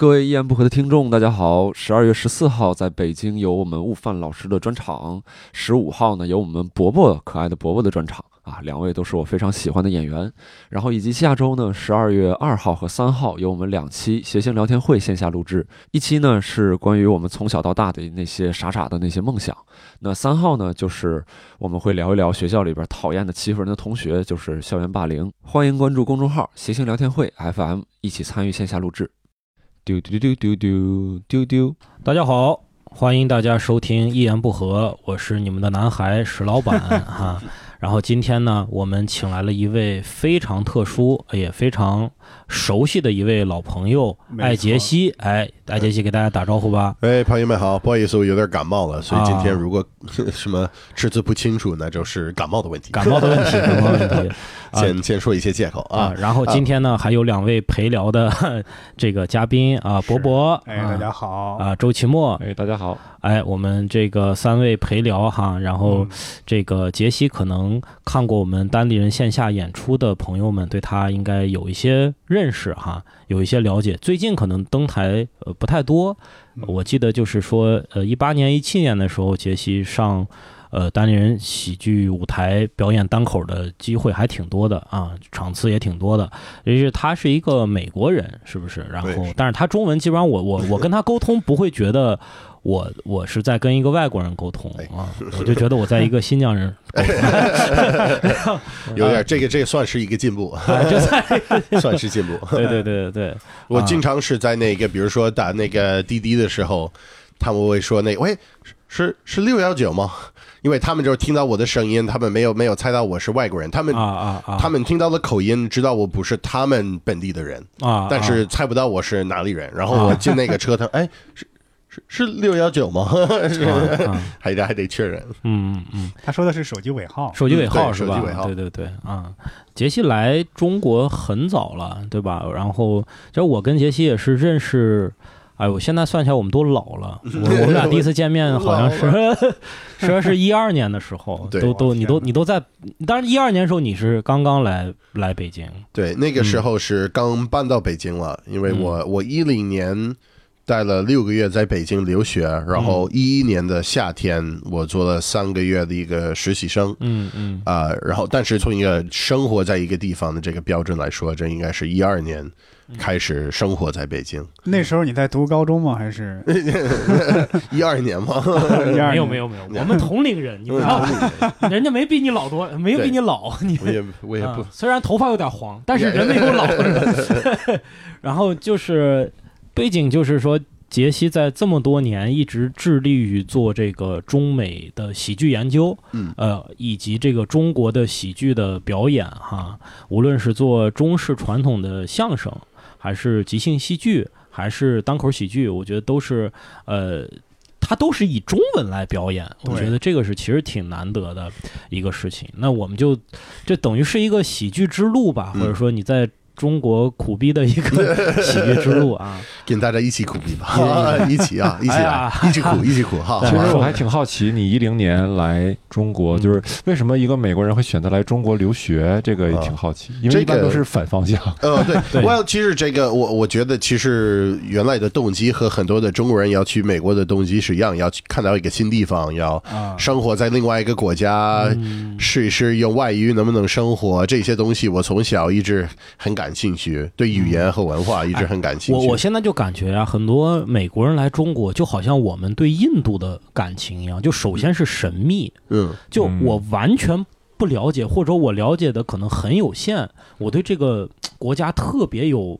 各位一言不合的听众，大家好！十二月十四号在北京有我们悟饭老师的专场，十五号呢有我们伯伯可爱的伯伯的专场啊，两位都是我非常喜欢的演员。然后以及下周呢，十二月二号和三号有我们两期谐星聊天会线下录制，一期呢是关于我们从小到大的那些傻傻的那些梦想，那三号呢就是我们会聊一聊学校里边讨厌的欺负人的同学，就是校园霸凌。欢迎关注公众号谐星聊天会 FM，一起参与线下录制。丢丢丢丢丢丢丢！大家好，欢迎大家收听《一言不合》，我是你们的男孩史老板哈。然后今天呢，我们请来了一位非常特殊也非常熟悉的一位老朋友艾杰西。哎，艾杰西给大家打招呼吧。哎，朋友们好，不好意思，我有点感冒了，所以今天如果什么吃字不清楚，那就是感冒的问题。感冒的问题，感冒的问题。先先说一些借口啊。然后今天呢，还有两位陪聊的 这个嘉宾啊，博博。哎，大家好。啊，周奇墨。哎，大家好。哎，我们这个三位陪聊哈，然后这个杰西可能看过我们单立人线下演出的朋友们，对他应该有一些认识哈，有一些了解。最近可能登台呃不太多，我记得就是说呃一八年、一七年的时候，杰西上。呃，单立人喜剧舞台表演单口的机会还挺多的啊，场次也挺多的。也是他是一个美国人，是不是？然后，但是他中文基本上，我我 我跟他沟通不会觉得我我是在跟一个外国人沟通啊，我就觉得我在一个新疆人。有点这个这个算是一个进步，算是进步。对对对对对，我经常是在那个，比如说打那个滴滴的时候，他们会说那喂是是六幺九吗？因为他们就是听到我的声音，他们没有没有猜到我是外国人，他们啊啊啊，他们听到了口音，知道我不是他们本地的人啊，但是猜不到我是哪里人。然后我进那个车，他 哎是是是六幺九吗？还得还得确认。嗯嗯嗯，他说的是手机尾号，手机尾号是吧？对对对啊，杰西来中国很早了，对吧？然后其实我跟杰西也是认识。哎，我现在算起来，我们都老了。我我们俩第一次见面好像是，说是一二年的时候，都都你都你都在。当然，一二年的时候你是刚刚来来北京。对，那个时候是刚搬到北京了，因为我我一零年待了六个月在北京留学，然后一一年的夏天我做了三个月的一个实习生。嗯嗯啊，然后但是从一个生活在一个地方的这个标准来说，这应该是一二年。开始生活在北京，那时候你在读高中吗？还是 一二年吗？没有没有没有，我们同龄人，你知道，人家没比你老多，没有比你老，你我也我也不，虽然头发有点黄，但是人没有老。然后就是背景，就是说杰西在这么多年一直致力于做这个中美的喜剧研究，嗯呃，以及这个中国的喜剧的表演哈，无论是做中式传统的相声。还是即兴戏剧，还是单口喜剧，我觉得都是，呃，它都是以中文来表演。我觉得这个是其实挺难得的一个事情。那我们就，这等于是一个喜剧之路吧，或者说你在。中国苦逼的一个 喜剧之路啊，跟大家一起苦逼吧，一起啊，一起啊，一起苦，一起苦哈。其实我还挺好奇，你一零年来中国，就是为什么一个美国人会选择来中国留学？这个也挺好奇，因为一般都是反方向。呃，对，我其实这个我我觉得，其实原来的动机和很多的中国人要去美国的动机是一样，要去看到一个新地方，要生活在另外一个国家，试一试用外语能不能生活，这些东西我从小一直很感。兴趣对语言和文化一直很感兴趣。我我现在就感觉啊，很多美国人来中国，就好像我们对印度的感情一样，就首先是神秘，嗯，就我完全不了解，或者我了解的可能很有限。我对这个国家特别有、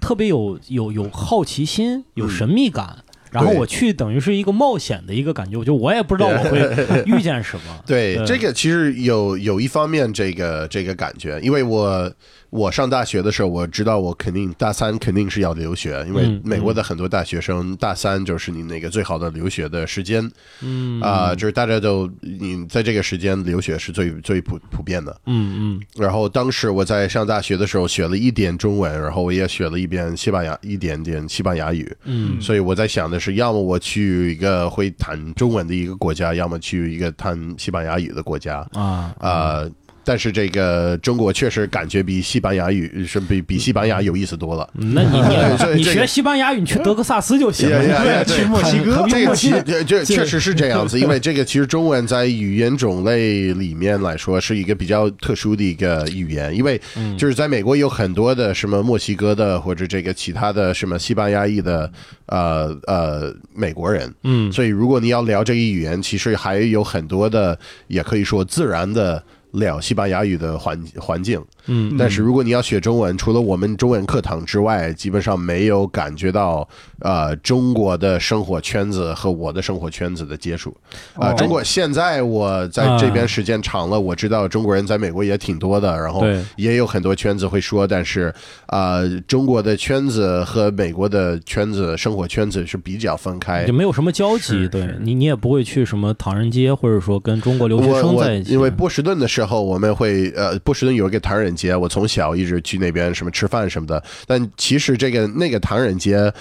特别有、有有好奇心，有神秘感。然后我去，等于是一个冒险的一个感觉，我就我也不知道我会遇见什么。对，这个其实有有一方面这个这个感觉，因为我。我上大学的时候，我知道我肯定大三肯定是要留学，因为美国的很多大学生大三就是你那个最好的留学的时间，嗯啊，就是大家都你在这个时间留学是最最普普遍的，嗯嗯。然后当时我在上大学的时候学了一点中文，然后我也学了一遍西班牙一点点西班牙语，嗯，所以我在想的是，要么我去一个会谈中文的一个国家，要么去一个谈西班牙语的国家，啊。啊。但是这个中国确实感觉比西班牙语是比比西班牙有意思多了。嗯那你你你学西班牙语，你去德克萨斯就行了。去墨西哥这个其实这这确实是这样子，因为这个其实中文在语言种类里面来说是一个比较特殊的一个语言，因为就是在美国有很多的什么墨西哥的或者这个其他的什么西班牙裔的呃呃美国人，嗯。所以如果你要聊这个语言，其实还有很多的也可以说自然的聊西班牙语的环环境。嗯但是如果你要学中文，除了我们中文课堂之外，基本上没有感觉到呃中国的生活圈子和我的生活圈子的接触。啊、哦中国现在我在这边时间长了，我知道中国人在美国也挺多的，然后也有很多圈子会说，但是啊、呃中国的圈子和美国的圈子生活圈子是比较分开就。没有什么交集，对你你也不会去什么唐人街，或者说跟中国留学生在一起。因为波士顿的时候，我们会呃，波士顿有一个唐人街，我从小一直去那边什么吃饭什么的。但其实这个那个唐人街，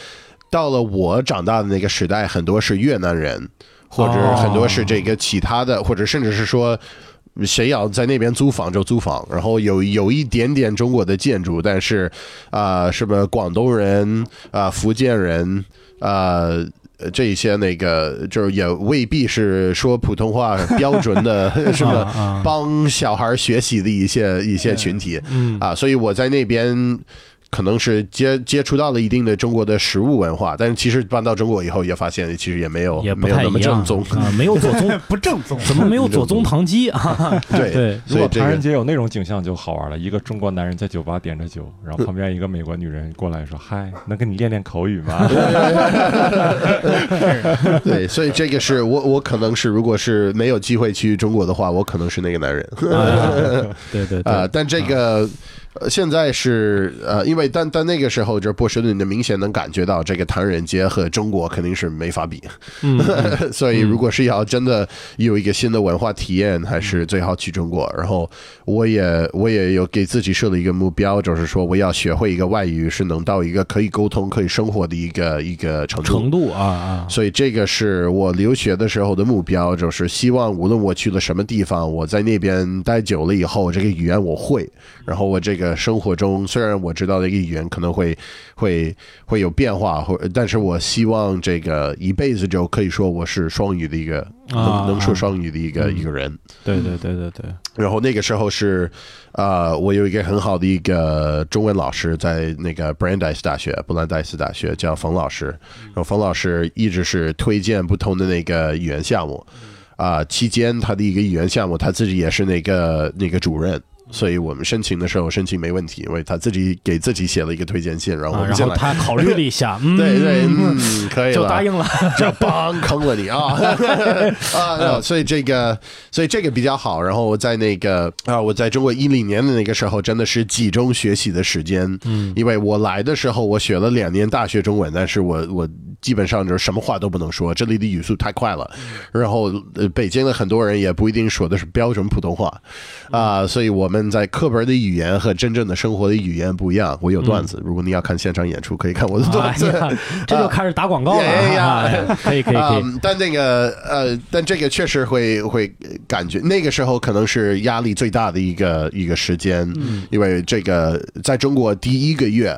到了我长大的那个时代，很多是越南人，或者很多是这个其他的，或者甚至是说。谁要在那边租房就租房，然后有有一点点中国的建筑，但是啊、什么广东人啊、福建人啊、这一些那个就是也未必是说普通话标准的 什么啊啊。帮小孩学习的一些一些群体。嗯。啊，所以我在那边。可能是接接触到了一定的中国的食物文化，但是其实搬到中国以后也发现，其实也没有也不没有那么正宗。啊，没有左宗，不正宗。怎么没有左宗棠鸡啊？对 对，如果唐人街有那种景象就好玩了，一个中国男人在酒吧点着酒，然后旁边一个美国女人过来说：“嗨，能跟你练练口语吗 对，所以这个是我我可能是如果是没有机会去中国的话，我可能是那个男人。啊对对对啊、但这个。呃，现在是呃，因为但但那个时候，就是波士顿，的明显能感觉到这个唐人街和中国肯定是没法比，嗯，所以如果是要真的有一个新的文化体验，还是最好去中国。然后我也我也有给自己设了一个目标，就是说我要学会一个外语，是能到一个可以沟通、可以生活的一个一个程度。程度啊啊，所以这个是我留学的时候的目标，就是希望无论我去了什么地方，我在那边待久了以后，这个语言我会，然后我这个生活中虽然我知道这个语言可能会会会有变化，或但是我希望这个一辈子就可以说我是双语的一个能说双语的一个嗯一个人。对对对对对，然后那个时候是，呃，我有一个很好的一个中文老师，在那个 Brandeis 大学，布兰代斯大学，叫冯老师。然后冯老师一直是推荐不同的那个语言项目，啊、期间他的一个语言项目，他自己也是那个那个主任。所以我们申请的时候申请没问题，因为他自己给自己写了一个推荐信，然后然后他考虑了一下，嗯，对对，嗯，可以了，就答应了。就帮坑了你啊 啊！所以这个，所以这个比较好。然后我在那个啊，我在中国一零年的那个时候，真的是集中学习的时间。嗯，因为我来的时候，我学了两年大学中文，但是我我基本上就是什么话都不能说，这里的语速太快了。然后呃，北京的很多人也不一定说的是标准普通话啊，所以我们在课本的语言和真正的生活的语言不一样。我有段子，如果你要看现场演出，可以看我的哎段子。呀，这就开始打广告了 呀可以 可以，嗯，但那个呃，但这个确实会会感觉那个时候可能是压力最大的一个一个时间，因为这个在中国第一个月。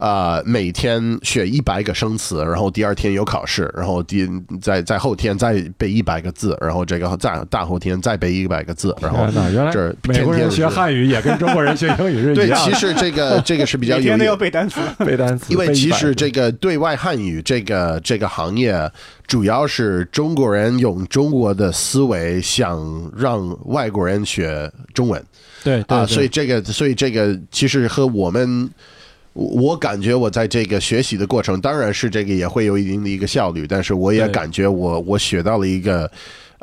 啊、每天学一百个生词，然后第二天有考试，然后第在在后天再背一百个字，然后这个再大后天再背一百个字，然后 原来这儿美国人学汉语也跟中国人学英语是对，一样的。其实这个这个是比较有天都要背单词。背单词，因为其实这个对外汉语这个这个行业，主要是中国人用中国的思维想让外国人学中文啊，对对对所以这个所以这个其实和我们。我我感觉我在这个学习的过程，当然是这个也会有一定的一个效率，但是我也感觉我我学到了一个，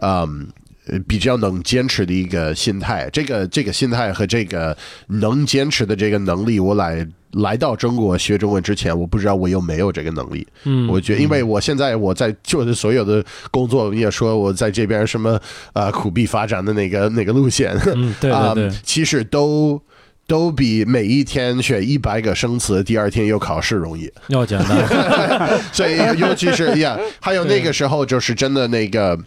嗯，呃比较能坚持的一个心态。这个这个心态和这个能坚持的这个能力，我来来到中国学中文之前，我不知道我有没有这个能力。嗯，我觉得，因为我现在我在做的所有的工作，你也说我在这边什么呃苦逼发展的那个那个路线，嗯，对 啊其实都都比每一天学一百个生词，第二天又考试容易。要简单，所以尤其是呀，还有那个时候就是真的那个。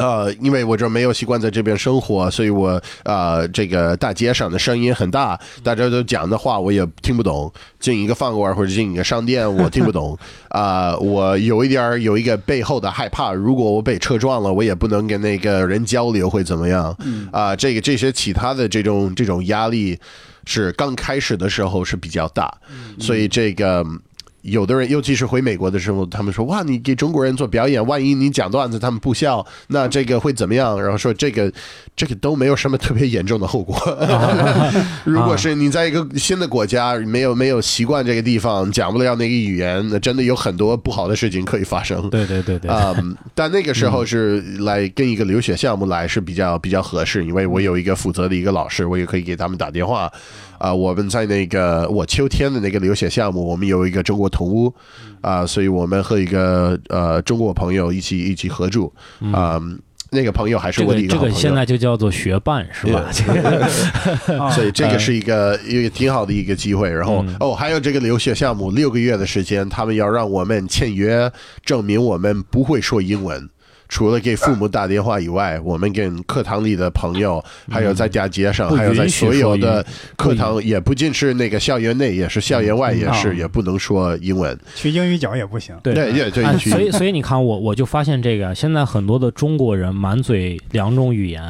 呃，因为我这没有习惯在这边生活，所以我呃，这个大街上的声音很大，大家都讲的话我也听不懂。进一个饭馆或者进一个商店，我听不懂。啊、我有一点儿有一个背后的害怕，如果我被车撞了，我也不能跟那个人交流，会怎么样？啊、这个这些其他的这种这种压力是刚开始的时候是比较大，所以这个。有的人，尤其是回美国的时候，他们说：“哇，你给中国人做表演，万一你讲段子他们不笑，那这个会怎么样？”然后说这个这个都没有什么特别严重的后果。如果是你在一个新的国家，没有没有习惯这个地方，讲不了那个语言，那真的有很多不好的事情可以发生。对对对对，啊、但那个时候是来跟一个留学项目来是比较比较合适，因为我有一个负责的一个老师，我也可以给他们打电话。啊、我们在那个我秋天的那个留学项目，我们有一个中国同屋啊、所以我们和一个呃中国朋友一起一起合住啊、那个朋友还是我的一个好朋友。个现在就叫做学伴是吧？啊 所以这个是一个一个挺好的一个机会。然后嗯哦，还有这个留学项目，六个月的时间，他们要让我们签约，证明我们不会说英文。除了给父母打电话以外，我们跟课堂里的朋友，还有在大街上，不还有在所有的课堂，也不仅是那个校园内，也是校园外，也是嗯。也不能说英文。去英语角也不行。对。对对所以所以你看我我就发现这个，现在很多的中国人满嘴两种语言，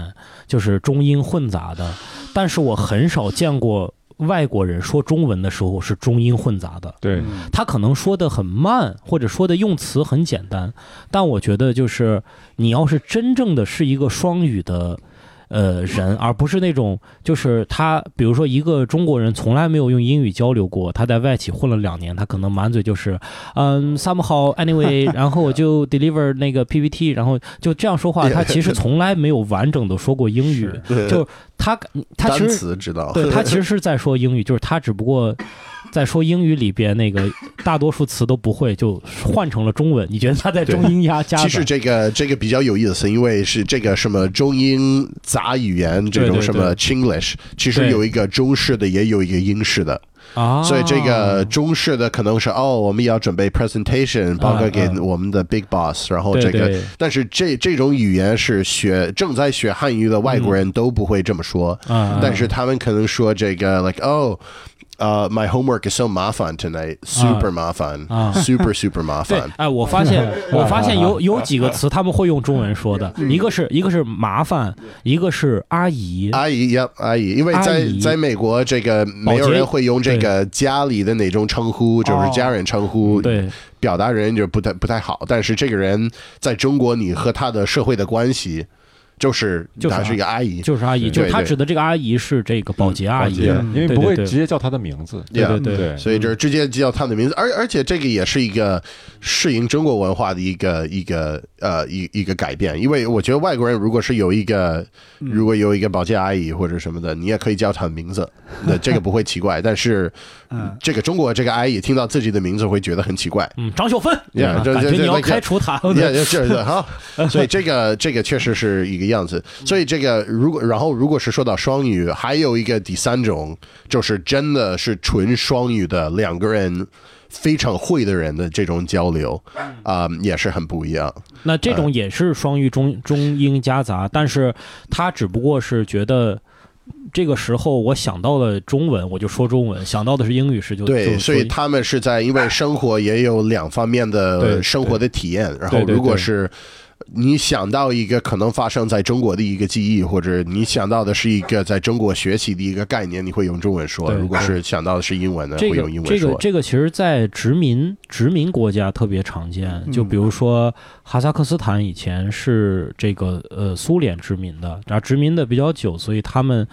就是中英混杂的，但是我很少见过外国人说中文的时候是中英混杂的。对，嗯他可能说的很慢，或者说的用词很简单，但我觉得就是你要是真正的是一个双语的。呃，人，而不是那种，就是他，比如说一个中国人从来没有用英语交流过，他在外企混了两年，他可能满嘴就是，嗯，somehow anyway，然后我就 deliver 那个 PPT，然后就这样说话，他其实从来没有完整的说过英语，就他他其实知道，对他 其实是在说英语，就是他只不过 在说英语里边那个大多数词都不会，就换成了中文。你觉得他在中英压夹杂？其实这个这个比较有意思，因为是这个什么中英杂语言这种什么 Chinglish，其实有一个中式的，也有一个英式的。啊，所以这个中式的可能是哦，我们也要准备 presentation 报告给我们的 big boss，、然后这个，对但是这这种语言是学正在学汉语的外国人都不会这么说，啊，但是他们可能说这个 like 哦。呃、m y homework is so 麻烦 tonight，super 麻烦、啊。S u p e r super 麻对烦，，哎，我发现，我发现有有几个词他们会用中文说的，嗯。一个是一个是麻烦，一个是阿姨，阿姨呀，阿姨，因为在在美国，这个没有人会用这个家里的那种称呼，就是家人称呼，对。表达人就不太不太好。但是这个人在中国，你和他的社会的关系，就是就是他是一个阿姨，就是阿姨，就是他指的这个阿姨是这个保洁阿姨，姐因为不会对对对直接叫她的名字。对对对所以就是直接叫她的名字，而而且这个也是一个适应中国文化的一个一个呃一一个改变，因为我觉得外国人如果是有一个如果有一个保洁阿姨或者什么的，你也可以叫她的名字，那这个不会奇怪。但是嗯这个中国这个阿姨听到自己的名字会觉得很奇怪。嗯，张秀芬感觉你要开除她，也也是的哈，所以这个这个确实是一个样子。所以这个如果然后如果是说到双语，还有一个第三种，就是真的是纯双语的两个人非常会的人的这种交流啊、也是很不一样。那这嗯种也是双语中中英夹杂，但是他只不过是觉得这个时候我想到了中文，我就说中文；想到的是英语时就对，就所以他们是在因为生活也有两方面的生活的体验，然后如果是。你想到一个可能发生在中国的一个记忆，或者你想到的是一个在中国学习的一个概念，你会用中文说；如果是想到的是英文的，会这个用英文说。这个这个其实，在殖民殖民国家特别常见，嗯。就比如说哈萨克斯坦以前是这个呃苏联殖民的，然后殖民的比较久，所以他们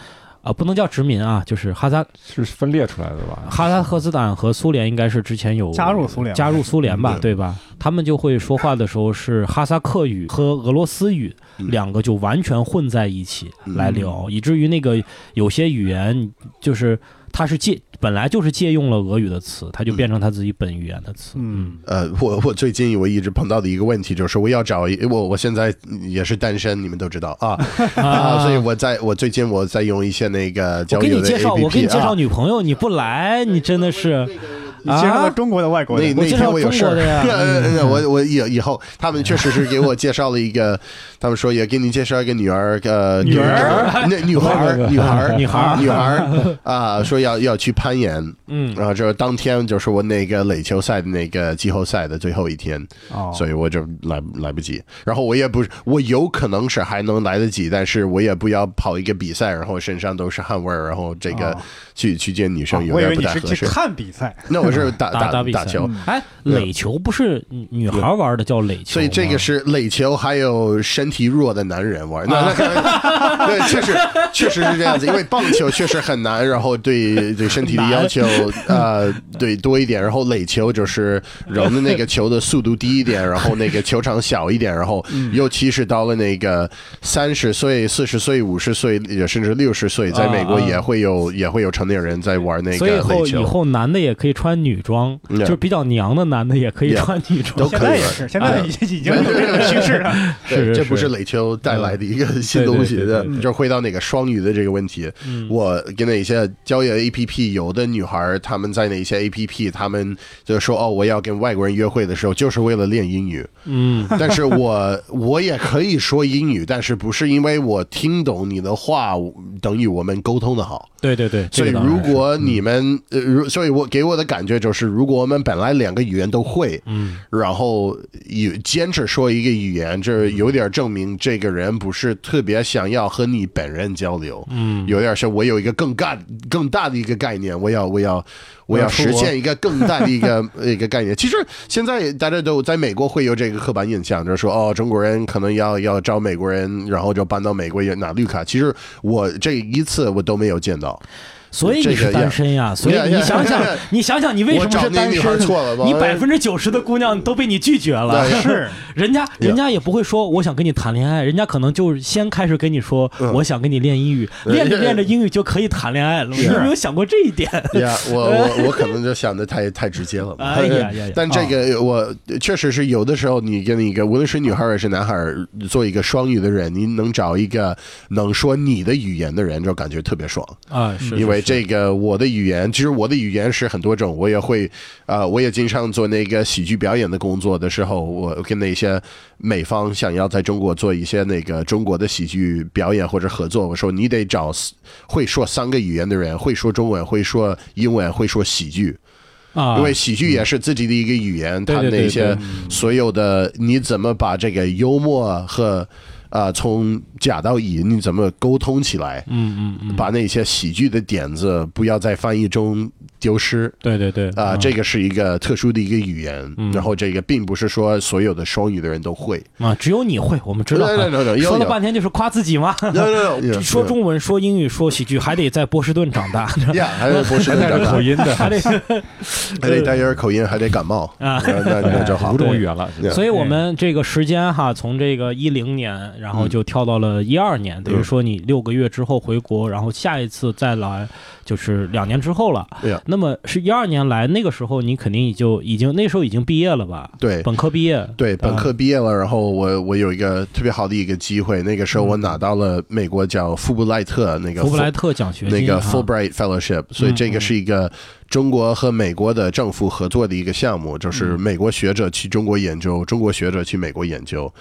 啊、不能叫殖民啊，就是哈萨是分裂出来的吧？哈萨克斯坦和苏联应该是之前有加入苏联加入苏联吧，嗯对吧？他们就会说话的时候是哈萨克语和俄罗斯语嗯两个就完全混在一起嗯来聊，以至于那个有些语言就是它是借本来就是借用了俄语的词，它就变成他自己本语言的词。嗯。呃，我我最近我一直碰到的一个问题就是，我要找一 我我现在也是单身，你们都知道 啊。啊，所以我在我最近我在用一些那个交友的给你介绍，APP 我给你介绍啊女朋友，你不来，你真的是你介绍了中国的外国那人，那那天我有事儿，我我我以以后他们确实是给我介绍了一个，他们说也给你介绍一个女儿，呃，女儿？那女孩儿，女孩儿，女孩儿 女孩儿 啊，说要要去攀岩，嗯。然后这当天就是我那个垒球赛的那个季后赛的最后一天，哦，所以我就来来不及。然后我也不是，我有可能是还能来得及，但是我也不要跑一个比赛，然后身上都是汗味儿，然后这个哦。去去见女生有点我以为你不太合适。是去看比赛，那我是打打比赛打球，哎，垒球不是女女孩玩的叫垒球，所以这个是垒球，还有身体弱的男人玩。那那那 对，确实确实是这样子，因为棒球确实很难，然后对对身体的要求呃对多一点，然后垒球就是扔的那个球的速度低一点，然后那个球场小一点，然后尤其是到了那个三十岁、四十岁、五十岁，也甚至六十岁，在美国也会有也会有成年人在玩那个所以以垒球。后以后男的也可以穿女装就是比较娘的男的也可以穿女装。都可以。现在也是，现在已经已经有这个趋势了。对，是是这不是。是垒球带来的一个新东西对对的对，就是回到那个双语的这个问题。嗯。我跟那些交友 A P P 有的女孩儿，她们在那些 A P P，她们就说哦，我要跟外国人约会的时候，就是为了练英语。嗯，但是我 我也可以说英语，但是不是因为我听懂你的话，等于我们沟通的好。对对对，所以这个当然是。如果你们呃，如所以我给我的感觉就是，如果我们本来两个语言都会，嗯然后有坚持说一个语言，这有点证明这个人不是特别想要和你本人交流，嗯有点是我有一个更大更大的一个概念，我要我要我要实现一个更大的一个 一个概念。其实现在大家都在美国会有这个刻板印象，就是说哦，中国人可能要要找美国人，然后就搬到美国也拿绿卡。其实我这一次我都没有见到。所以你是单身呀，所以你想想，你想想，你为什么是单身？你百分之九十的姑娘都被你拒绝了，对是，人家人家也不会说我想跟你谈恋爱，人家可能就先开始跟你说嗯我想跟你练英语，练着练着英语就可以谈恋爱了。你有没有想过这一点？呀，我 我我可能就想的太太直接了吧。哎呀但这个我确实是有的时候，你跟一个无论是女孩还是男孩，做一个双语的人，你能找一个能说你的语言的人，就感觉特别爽。啊，是因为是这个我的语言，其实我的语言是很多种，我也会，呃，我也经常做那个喜剧表演的工作的时候，我跟那些美方想要在中国做一些那个中国的喜剧表演或者合作，我说你得找会说三个语言的人，会说中文，会说英文，会说喜剧。啊，因为喜剧也是自己的一个语言，它对对对那些所有的你怎么把这个幽默和呃从甲到乙你怎么沟通起来，嗯嗯嗯，把那些喜剧的点子不要在翻译中丢失。对对对。啊、这个是一个特殊的一个语言，嗯。然后这个并不是说所有的双语的人都会。啊，只有你会，我们知道。说了半天就是夸自己嘛。no, no, no, 说中文、说英语、说喜剧，还得在波士顿长大，呀，还得波士顿带着口音的，还得 还得带点口音，还得感冒。啊。那那那就好。五。种语言了。所以我们这个时间哈，从这个一零年，然后就跳到了一二年，等于说你六个月之后回国，然后下一次再来就是两年之后了。对呀那么是一二年来，那个时候你肯定已就已经那时候已经毕业了吧？对本科毕业。对，本科毕业了，然后我我有一个特别好的一个机会，那个时候我拿到了美国叫富布莱特那个福布莱特奖学金那个 Fulbright Fellowship，所以这个是一个中国和美国的政府合作的一个项目，就是美国学者去中国研究，中国学者去美国研究。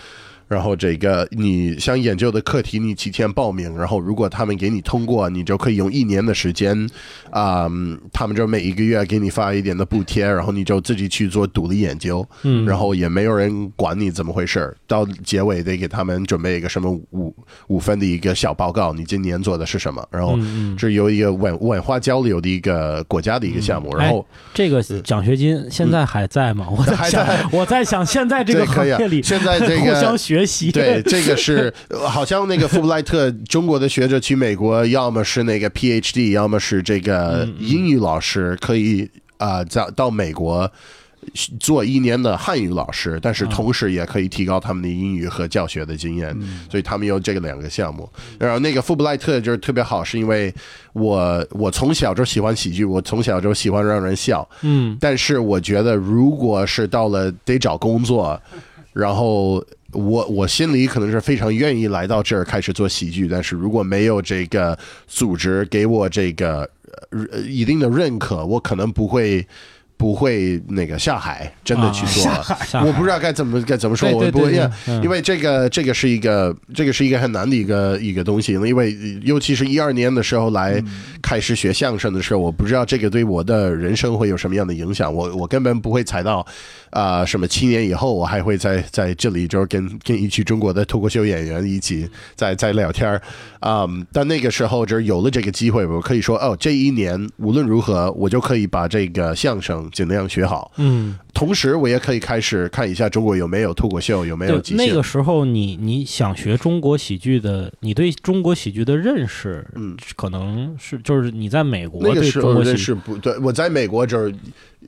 然后这个你想研究的课题，你提前报名，然后如果他们给你通过，你就可以用一年的时间，啊、嗯他们就每一个月给你发一点的补贴，然后你就自己去做独立研究，嗯然后也没有人管你怎么回事儿，到结尾得给他们准备一个什么五五分的一个小报告，你今年做的是什么，然后这有一个文文化交流的一个国家的一个项目，然后这个奖学金现在还在吗？我在想我在想现在这个行业里，现在这互相个。学习。对，这个是呃好像那个富布莱特中国的学者去美国，要么是那个 PhD，要么是这个英语老师，可以啊，在、到美国做一年的汉语老师，但是同时也可以提高他们的英语和教学的经验，所以他们有这个两个项目。然后那个富布莱特就是特别好，是因为我我从小就喜欢喜剧，我从小就喜欢让人笑，嗯但是我觉得，如果是到了得找工作，然后我我心里可能是非常愿意来到这儿开始做喜剧，但是如果没有这个组织给我这个呃一定的认可，我可能不会不会那个下海真的去做。下海我不知道该怎么该怎么说，我不会因为这个这个是一个这个是一个很难的一个一个东西，因为尤其是一二年的时候来开始学相声的时候，我不知道这个对我的人生会有什么样的影响，我我根本不会猜到啊、什么七年以后我还会在在这里就是跟跟一群中国的脱口秀演员一起在在聊天儿啊、但那个时候就是有了这个机会，我可以说哦，这一年无论如何我就可以把这个相声尽量学好。嗯，同时，我也可以开始看一下中国有没有脱口秀，有没有。那个时候你你想学中国喜剧的，你对中国喜剧的认识，嗯，可能是就是你在美国那个对时候认中国喜剧，识不对，我在美国就是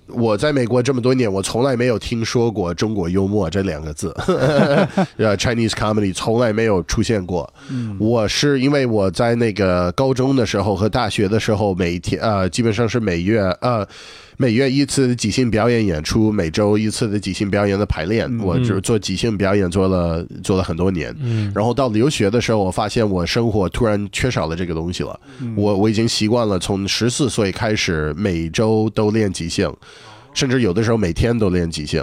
我在美国这么多年，我从来没有听说过中国幽默这两个字，呃，Chinese comedy 从来没有出现过。我是因为我在那个高中的时候和大学的时候，每一天呃，基本上是每月呃。每月一次的即兴表演演出，每周一次的即兴表演的排练，我就是做即兴表演做了做了很多年。嗯，然后到留学的时候，我发现我生活突然缺少了这个东西了。我我已经习惯了从十四岁开始每周都练即兴，甚至有的时候每天都练即兴。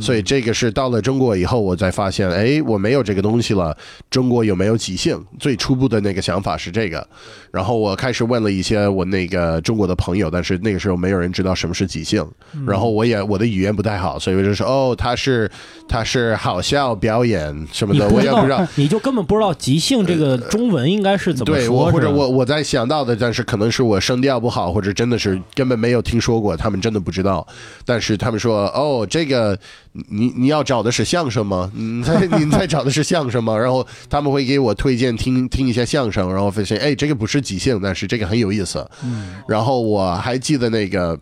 所以这个是到了中国以后，我才发现，哎，我没有这个东西了。中国有没有即兴？最初步的那个想法是这个。然后我开始问了一些我那个中国的朋友，但是那个时候没有人知道什么是即兴。然后我也我的语言不太好，所以我就说，哦，他是他是好笑表演什么的，我也不知道。，你就根本不知道即兴这个中文应该是怎么对我说，或者我我在想到的，但是可能是我声调不好，或者真的是根本没有听说过，他们真的不知道。但是他们说，哦，这个你你要找的是相声吗？你在你在找的是相声吗？然后他们会给我推荐听听一些相声，然后发现，哎，这个不是即兴，但是这个很有意思。嗯然后我还记得那个，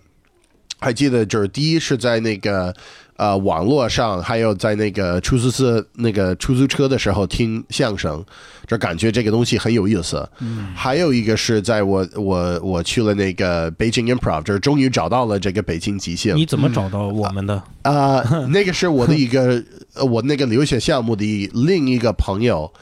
还记得就是第一是在那个呃网络上，还有在那个出租车那个出租车的时候听相声，这感觉这个东西很有意思。嗯还有一个是在我我我去了那个北京 Improv，就是终于找到了这个北京即兴。你怎么找到我们的？啊、那个是我的一个呃 我那个留学项目的另一个朋友，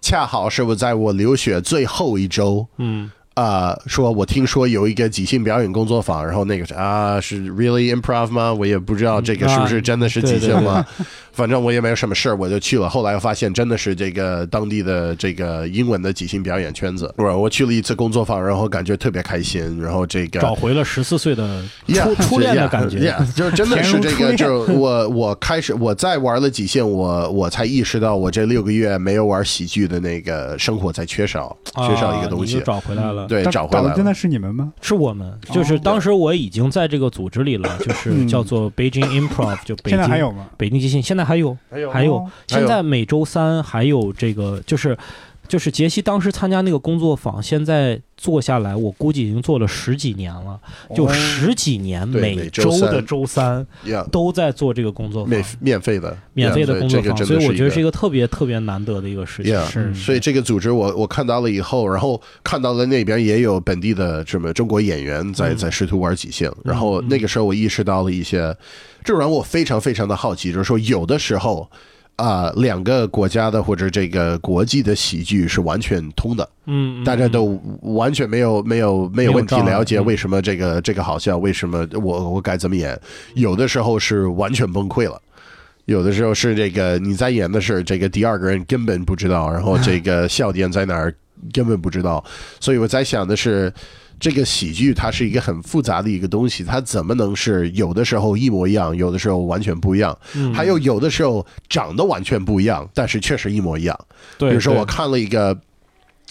恰好是我在我留学最后一周。嗯，啊、说我听说有一个即兴表演工作坊，然后那个是啊，是 really improv 吗？我也不知道这个是不是真的是即兴吗？反正我也没有什么事儿，我就去了。后来发现真的是这个当地的这个英文的即兴表演圈子。我我去了一次工作坊，然后感觉特别开心，然后这个找回了十四岁的初 Yeah，初恋的感觉。yeah，就是真的是这个，就是我我开始我在玩了即兴，我我才意识到我这六个月没有玩喜剧的那个生活在缺少缺少一个东西啊。找回来了。对，找找回来了。找的真的是你们吗？是我们，就是当时我已经在这个组织里了，就是嗯叫做 Beijing Improv，就北京现在还有吗？北京即兴，现在还有还有还有哦，现在每周三还有这个，就是就是杰西当时参加那个工作坊，现在做下来，我估计已经做了十几年了，就哦十几年每每周的周三都在做这个工作坊免，免费的，免费的工作坊，所以我觉得是一个。特别特别难得的一个事情。是所以这个组织我我看到了以后，然后看到了那边也有本地的什么中国演员在嗯在试图玩即兴，然后那个时候我意识到了一些，这让我非常非常的好奇，就是说有的时候啊、两个国家的或者这个国际的喜剧是完全通的，嗯，嗯大家都完全没有没有没有问题了解嗯。为什么这个这个好笑，为什么我我该怎么演，有的时候是完全崩溃了。有的时候是这个你在演的是这个第二个人根本不知道，然后这个笑点在哪儿根本不知道，所以我在想的是，这个喜剧它是一个很复杂的一个东西，它怎么能是有的时候一模一样，有的时候完全不一样，嗯。还有有的时候长得完全不一样，但是确实一模一样。对，比如说我看了一个，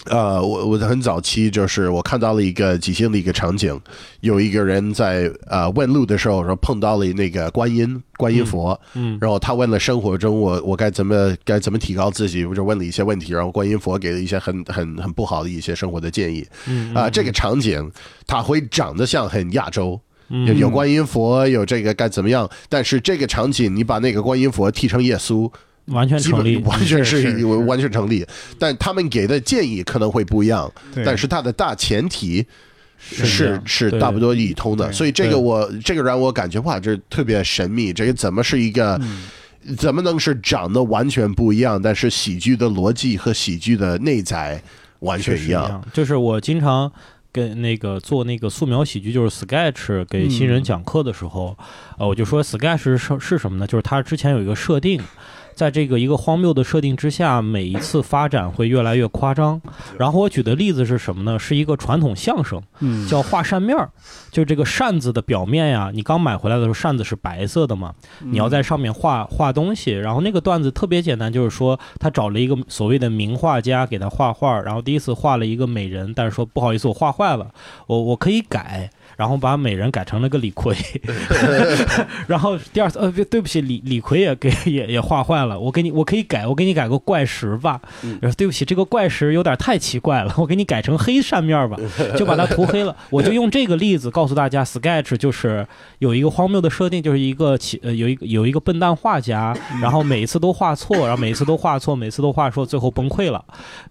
呃，我我很早期就是我看到了一个即兴的一个场景，有一个人在呃问路的时候，然后碰到了那个观音观音佛，嗯然后他问了生活中我我该怎么该怎么提高自己，我就问了一些问题，然后观音佛给了一些很很很不好的一些生活的建议嗯啊、这个场景它会长得像很亚洲。嗯有有观音佛，有这个该怎么样？但是这个场景，你把那个观音佛替成耶稣，完全成立，完全是是完全成立，但他们给的建议可能会不一样，但是它的大前提是是一样对是差不多一通的，所以这个我这个让我感觉哇，这特别神秘，这个怎么是一个？怎么能是长得完全不一样，但是喜剧的逻辑和喜剧的内在完全是一样？。就是我经常跟那个做那个素描喜剧，就是 Sketch 给新人讲课的时候，呃，我就说 Sketch 是是什么呢？就是它之前有一个设定。在这个一个荒谬的设定之下，每一次发展会越来越夸张。然后我举的例子是什么呢？是一个传统相声，嗯叫画扇面儿。就这个扇子的表面呀，你刚买回来的时候，扇子是白色的嘛，你要在上面画画东西。然后那个段子特别简单，就是说他找了一个所谓的名画家给他画画，然后第一次画了一个美人，但是说不好意思，我画坏了，我我可以改。然后把美人改成了个李逵，然后第二次呃对不起李李逵也给 也也画坏了，我给你我可以改我给你改个怪石吧，然后对不起这个怪石有点太奇怪了，我给你改成黑扇面吧，就把它涂黑了。我就用这个例子告诉大家，Sketch 就是有一个荒谬的设定，就是一个奇呃有一个有一个笨蛋画家，然后每一次都画错，然后每一次都画错，每次都画错，最后崩溃了。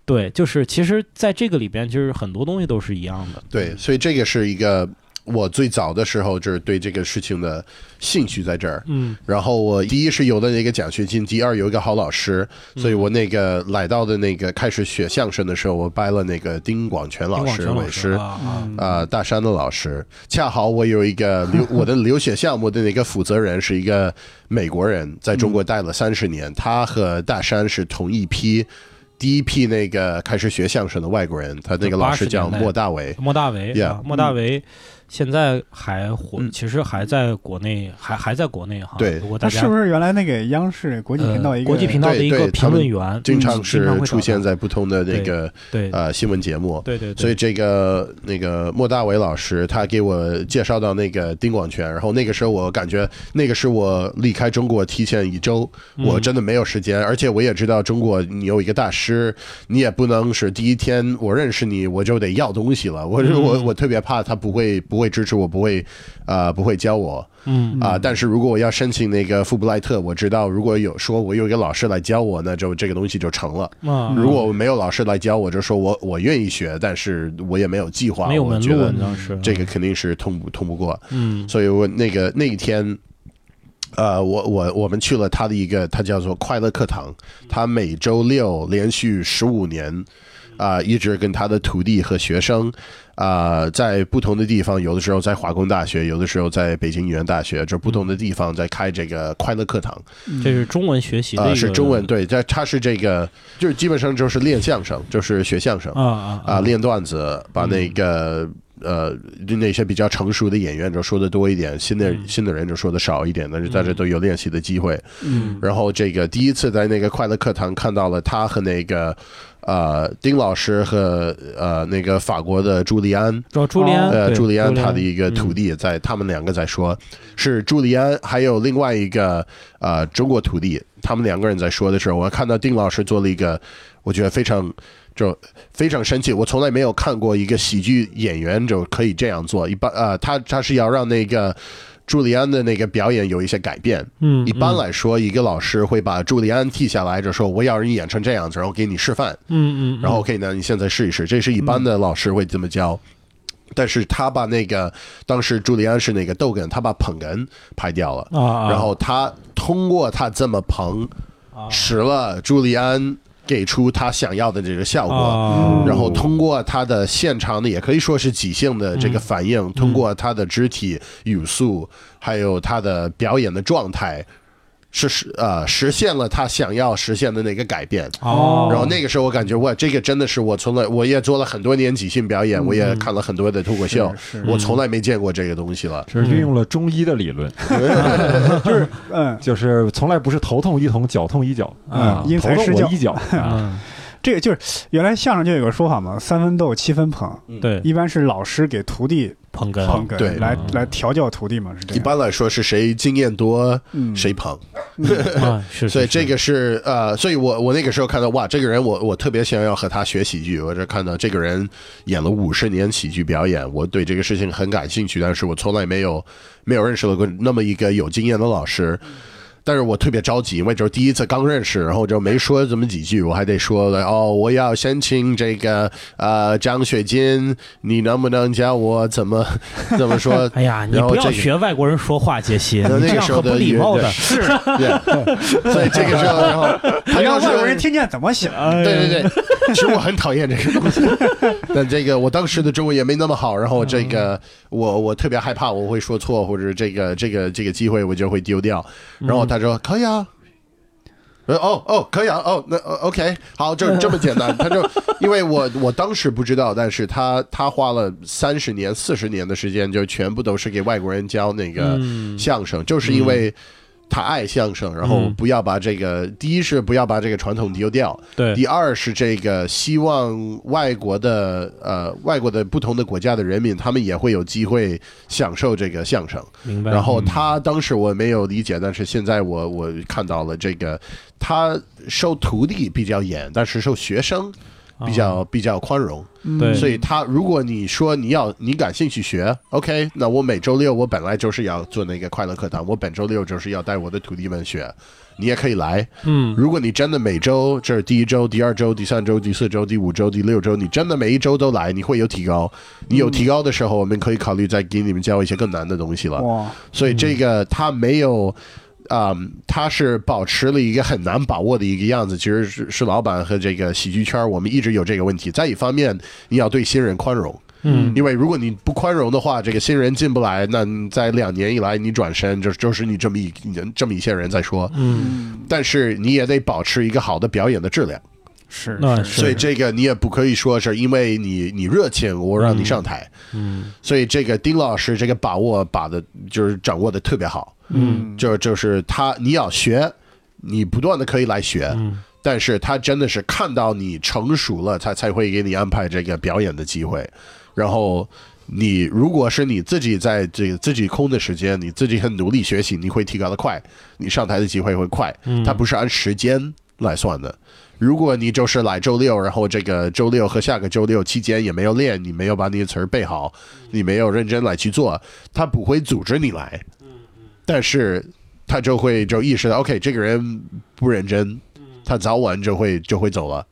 对，就是其实在这个里边，其实很多东西都是一样的。对，所以这个是一个我最早的时候就是对这个事情的兴趣在这儿。嗯。然后我第一是有的那个奖学金，第二有一个好老师，嗯。所以我那个来到的那个开始学相声的时候，我拜了那个丁广泉老师老为师。啊大山的老师，恰好我有一个留我的留学项目的那个负责人是一个美国人，在中国待了三十年，他和大山是同一批，第一批那个开始学相声的外国人，他那个老师叫80年代。莫大为，莫大为啊，莫大为现在还火，嗯其实还在国内，还还在国内哈。对如果大家他是不是原来那个央视国际频道一个呃国际频道的一个评论员？经常是出现在不同的那个对呃新闻节目。对对对，所以这个那个莫大伟老师，他给我介绍到那个丁广泉，然后那个时候我感觉那个是我离开中国提前一周，嗯我真的没有时间，而且我也知道中国你有一个大师，你也不能是第一天我认识你我就得要东西了，我嗯我我特别怕他不会不会支持我，不会啊不会教我。嗯啊、但是如果我要申请那个富布莱特，我知道如果有说我有一个老师来教我，那就这个东西就成了。嗯，如果我没有老师来教我，就说我我愿意学，但是我也没有计划，没有门路，我觉得你知道是这个肯定是通不通不过。嗯所以我那个那一天，呃，我我我们去了他的一个，他叫做快乐课堂，他每周六连续十五年。啊、一直跟他的徒弟和学生，啊、在不同的地方，有的时候在华工大学，有的时候在北京语言大学，就不同的地方在开这个快乐课堂。这是中文学习的啊、是中文，对，这他是这个，就是基本上就是练相声，就是学相声啊啊啊，练段子，把那个、呃那些比较成熟的演员就说的多一点，新的、新的人就说的少一点，但是大家都有练习的机会。嗯。然后这个第一次在那个快乐课堂看到了他和那个呃丁老师和呃那个法国的朱利安，找朱利安，呃，朱利安他的一个徒嗯弟在，他们两个在说，是朱利安还有另外一个呃中国徒弟，他们两个人在说的时候，我看到丁老师做了一个，我觉得非常就非常生气，我从来没有看过一个喜剧演员就可以这样做，一般呃，他他是要让那个。朱利安的那个表演有一些改变，嗯，一般来说，一个老师会把朱利安替下来，就说我要你演成这样子，然后给你示范，嗯嗯，然后 OK，呢你现在试一试，这是一般的老师会这么教。但是他把那个当时朱利安是那个逗哏，他把捧哏拍掉了，啊，然后他通过他这么捧，使了朱利安给出他想要的这个效果。然后通过他的现场的，也可以说是即兴的这个反应，通过他的肢体语速，还有他的表演的状态，是实呃实现了他想要实现的那个改变。哦，然后那个时候我感觉哇，这个真的是我从来我也做了很多年即兴表演，我也看了很多的脱口秀，是我从来没见过这个东西了。这是运用了中医的理论，就是 嗯，就是从来不是头痛医头，脚痛医脚。啊，因头痛我医脚。啊，嗯，这个就是原来相声就有个说法嘛，三分逗七分捧，对，一般是老师给徒弟捧哏，捧哏，对来嗯来调教徒弟嘛，是这样。一般来说是谁经验多嗯谁捧，啊，是，是所以这个是呃，所以我我那个时候看到哇，这个人我我特别想要和他学喜剧，我这看到这个人演了五十年喜剧表演，我对这个事情很感兴趣，但是我从来没有没有认识了过那么一个有经验的老师。但是我特别着急，因为就是第一次刚认识，然后就没说这么几句，我还得说了哦，我要申请这个呃奖学金，你能不能教我怎么 怎么说？哎呀，你不要学外国人说话，杰西，那 你这样很不个时候的礼貌的。是，对，所以这个时候，然后他你让就是外国人听见怎么想？对对对，其实我很讨厌这个东西，但这个我当时的中文也没那么好，然后这个我我特别害怕我会说错，或者这个这个这个机会我就会丢掉。然后他说可以啊。呃哦哦，可以啊，哦，那呃 OK，好，就 这么简单。他就因为我我当时不知道，但是他他花了三十年、四十年的时间，就全部都是给外国人教那个嗯相声，就是因为他爱相声，然后嗯不要把这个，第一是不要把这个传统丢掉，对，第二是这个希望外国的呃外国的不同的国家的人民，他们也会有机会享受这个相声。明白。然后他当时我没有理解，但是现在我我看到了这个，他收徒弟比较严，但是收学生比较、比较宽容。对所以他如果你说你要你感兴趣学，OK，那我每周六我本来就是要做那个快乐课堂，我本周六就是要带我的徒弟们学，你也可以来。嗯如果你真的每周，这是第一周、第二周、第三周、第四周、第五周、第六周，你真的每一周都来，你会有提高。你有提高的时候，我们可以考虑再给你们教一些更难的东西了。哇，所以这个他没有，啊、他是保持了一个很难把握的一个样子。其实是是老板和这个喜剧圈，我们一直有这个问题。在一方面，你要对新人宽容。嗯因为如果你不宽容的话，这个新人进不来，那在两年以来你转身，就就是你这么一这么一些人在说，嗯，但是你也得保持一个好的表演的质量。是那是所以这个你也不可以说是因为你你热情，我让你上台。嗯所以这个丁老师这个把握把的就是掌握的特别好，嗯就就是他你要学，你不断的可以来学，嗯但是他真的是看到你成熟了，他才会给你安排这个表演的机会。然后你如果是你自己在这个自己空的时间，你自己很努力学习，你会提高的快，你上台的机会会快。嗯，它不是按时间来算的。如果你就是来周六，然后这个周六和下个周六期间也没有练，你没有把你的词儿背好，你没有认真来去做，他不会组织你来。但是他就会就意识到，OK，这个人不认真，他早晚就会就会走了。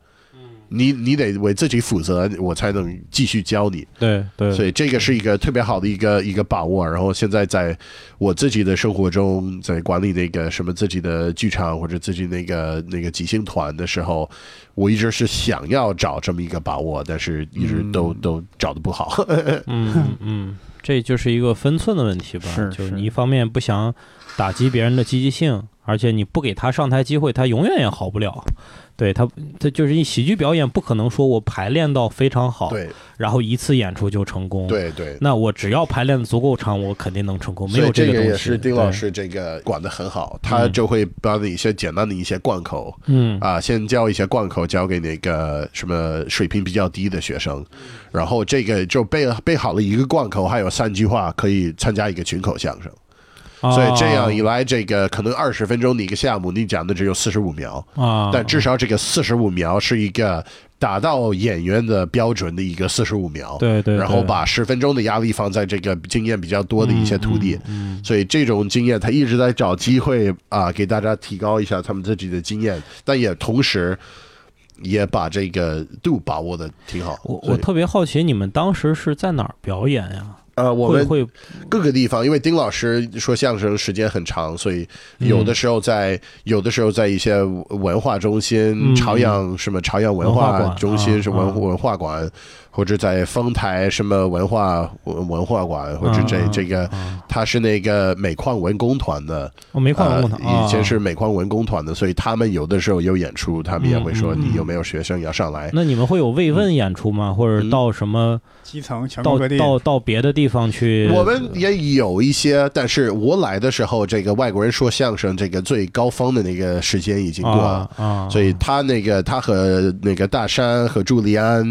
你你得为自己负责，我才能继续教你。对对，所以这个是一个特别好的一个一个把握。然后现在在我自己的生活中，在管理那个什么自己的剧场或者自己那个那个即兴团的时候，我一直是想要找这么一个把握，但是一直都、都找的不好。嗯嗯，这就是一个分寸的问题吧。是就是你一方面不想打击别人的积极性，而且你不给他上台机会，他永远也好不了。对他，他就是一喜剧表演，不可能说我排练到非常好，对然后一次演出就成功。，对对。那我只要排练的足够长，我肯定能成功。没有这个东西。也是丁老，师这个管的很好，他就会把你一些简单的一些贯口，嗯啊，先教一些贯口，教给那个什么水平比较低的学生，然后这个就背背好了一个贯口，还有三句话，可以参加一个群口相声。所以这样一来，这个可能二十分钟的一个项目，你讲的只有四十五秒，啊，但至少这个四十五秒是一个达到演员的标准的一个四十五秒。对对，然后对把十分钟的压力放在这个经验比较多的一些徒弟，嗯所以这种经验他一直在找机会啊，给大家提高一下他们自己的经验，但也同时也把这个度把握的挺好。我我特别好奇，你们当时是在哪儿表演呀？呃，我们会会各个地方，因为丁老师说相声时间很长，所以有的时候在、有的时候在一些文化中心，嗯朝阳什么朝阳文化馆中心啊是文、啊文化馆，或者在丰台什么文化文文化馆，或者这、啊这个啊他是那个煤矿文工团的，我没看过他，呃，以前是煤矿文工团的，所以他们有的时候有演出，他们也会说你有没有学生要上来。那你们会有慰问演出吗？或者嗯到什么基层全到国各地，到到别的地方去？我们也有一些，但是我来的时候，这个外国人说相声这个最高峰的那个时间已经过了。啊啊，所以他那个，他和那个大山和朱利安、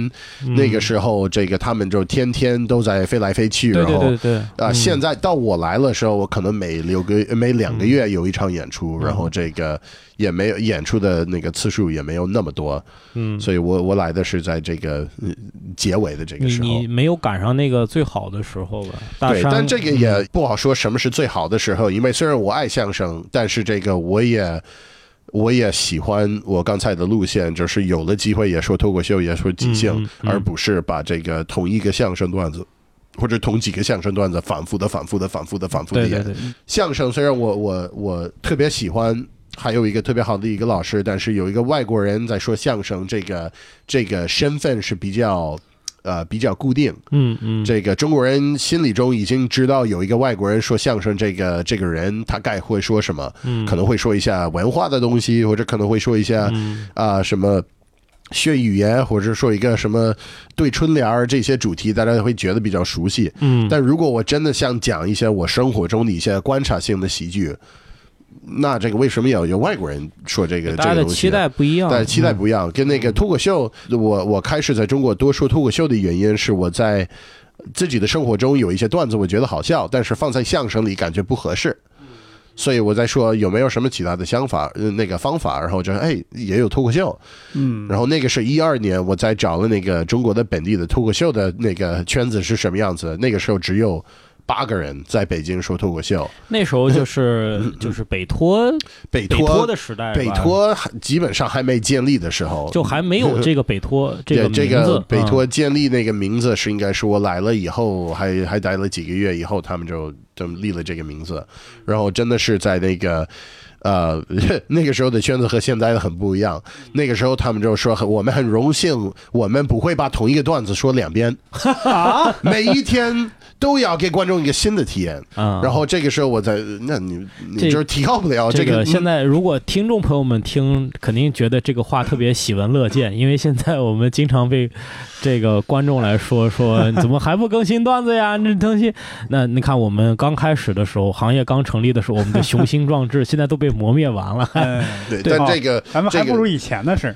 嗯那个时候，这个他们就天天都在飞来飞去，然后对对啊、嗯现在到我来的时候，我可能每六个每两个月有一场演出，嗯然后这个也没有演出的那个次数也没有那么多，嗯，所以我我来的是在这个、呃结尾的这个时候你。没有赶上那个最好的时时候吧。对，但这个也不好说什么是最好的时候，因为虽然我爱相声，但是这个我也我也喜欢我刚才的路线，就是有了机会也说脱口秀，也说即兴，嗯嗯嗯而不是把这个同一个相声段子。或者同几个相声段子反复的、反复的、反复的、反复的演。对对对，相声虽然我我我特别喜欢，还有一个特别好的一个老师，但是有一个外国人在说相声，这个这个身份是比较呃比较固定。嗯嗯，这个中国人心里中已经知道有一个外国人说相声，这个这个人他概会说什么，嗯可能会说一下文化的东西，或者可能会说一下嗯啊、什么。学语言，或者说一个什么对春联儿这些主题，大家会觉得比较熟悉。嗯，但如果我真的想讲一些我生活中的一些观察性的喜剧，那这个为什么要有外国人说这个？大家的这个东西期待不一样，但是期待不一样，跟那个脱口秀，我我开始在中国多说脱口秀的原因是我在自己的生活中有一些段子我觉得好笑，但是放在相声里感觉不合适，所以我在说有没有什么其他的想法，呃那个方法，然后就哎也有脱口秀，嗯，然后那个是一二年我在找了那个中国的本地的脱口秀的那个圈子是什么样子，那个时候只有。八个人在北京说脱口秀，那时候就是就是北托北北托托的时代，北托还基本上还没建立的时候，就还没有这个北托 这个对，这个北嗯托建立那个名字是应该是我来了以后，还还待了几个月以后，他们就就立了这个名字，然后真的是在那个。呃，那个时候的圈子和现在的很不一样。那个时候他们就说，我们很荣幸，我们不会把同一个段子说两遍，每一天都要给观众一个新的体验。嗯，然后这个时候我在，那你你就是提高不了这个。现在如果听众朋友们听，肯定觉得这个话特别喜闻乐见，因为现在我们经常被这个观众来说说，怎么还不更新段子呀？这东西，那你看我们刚开始的时候，行业刚成立的时候，我们的雄心壮志现在都被磨灭完了。哎对，但这个咱们还不如以前的事，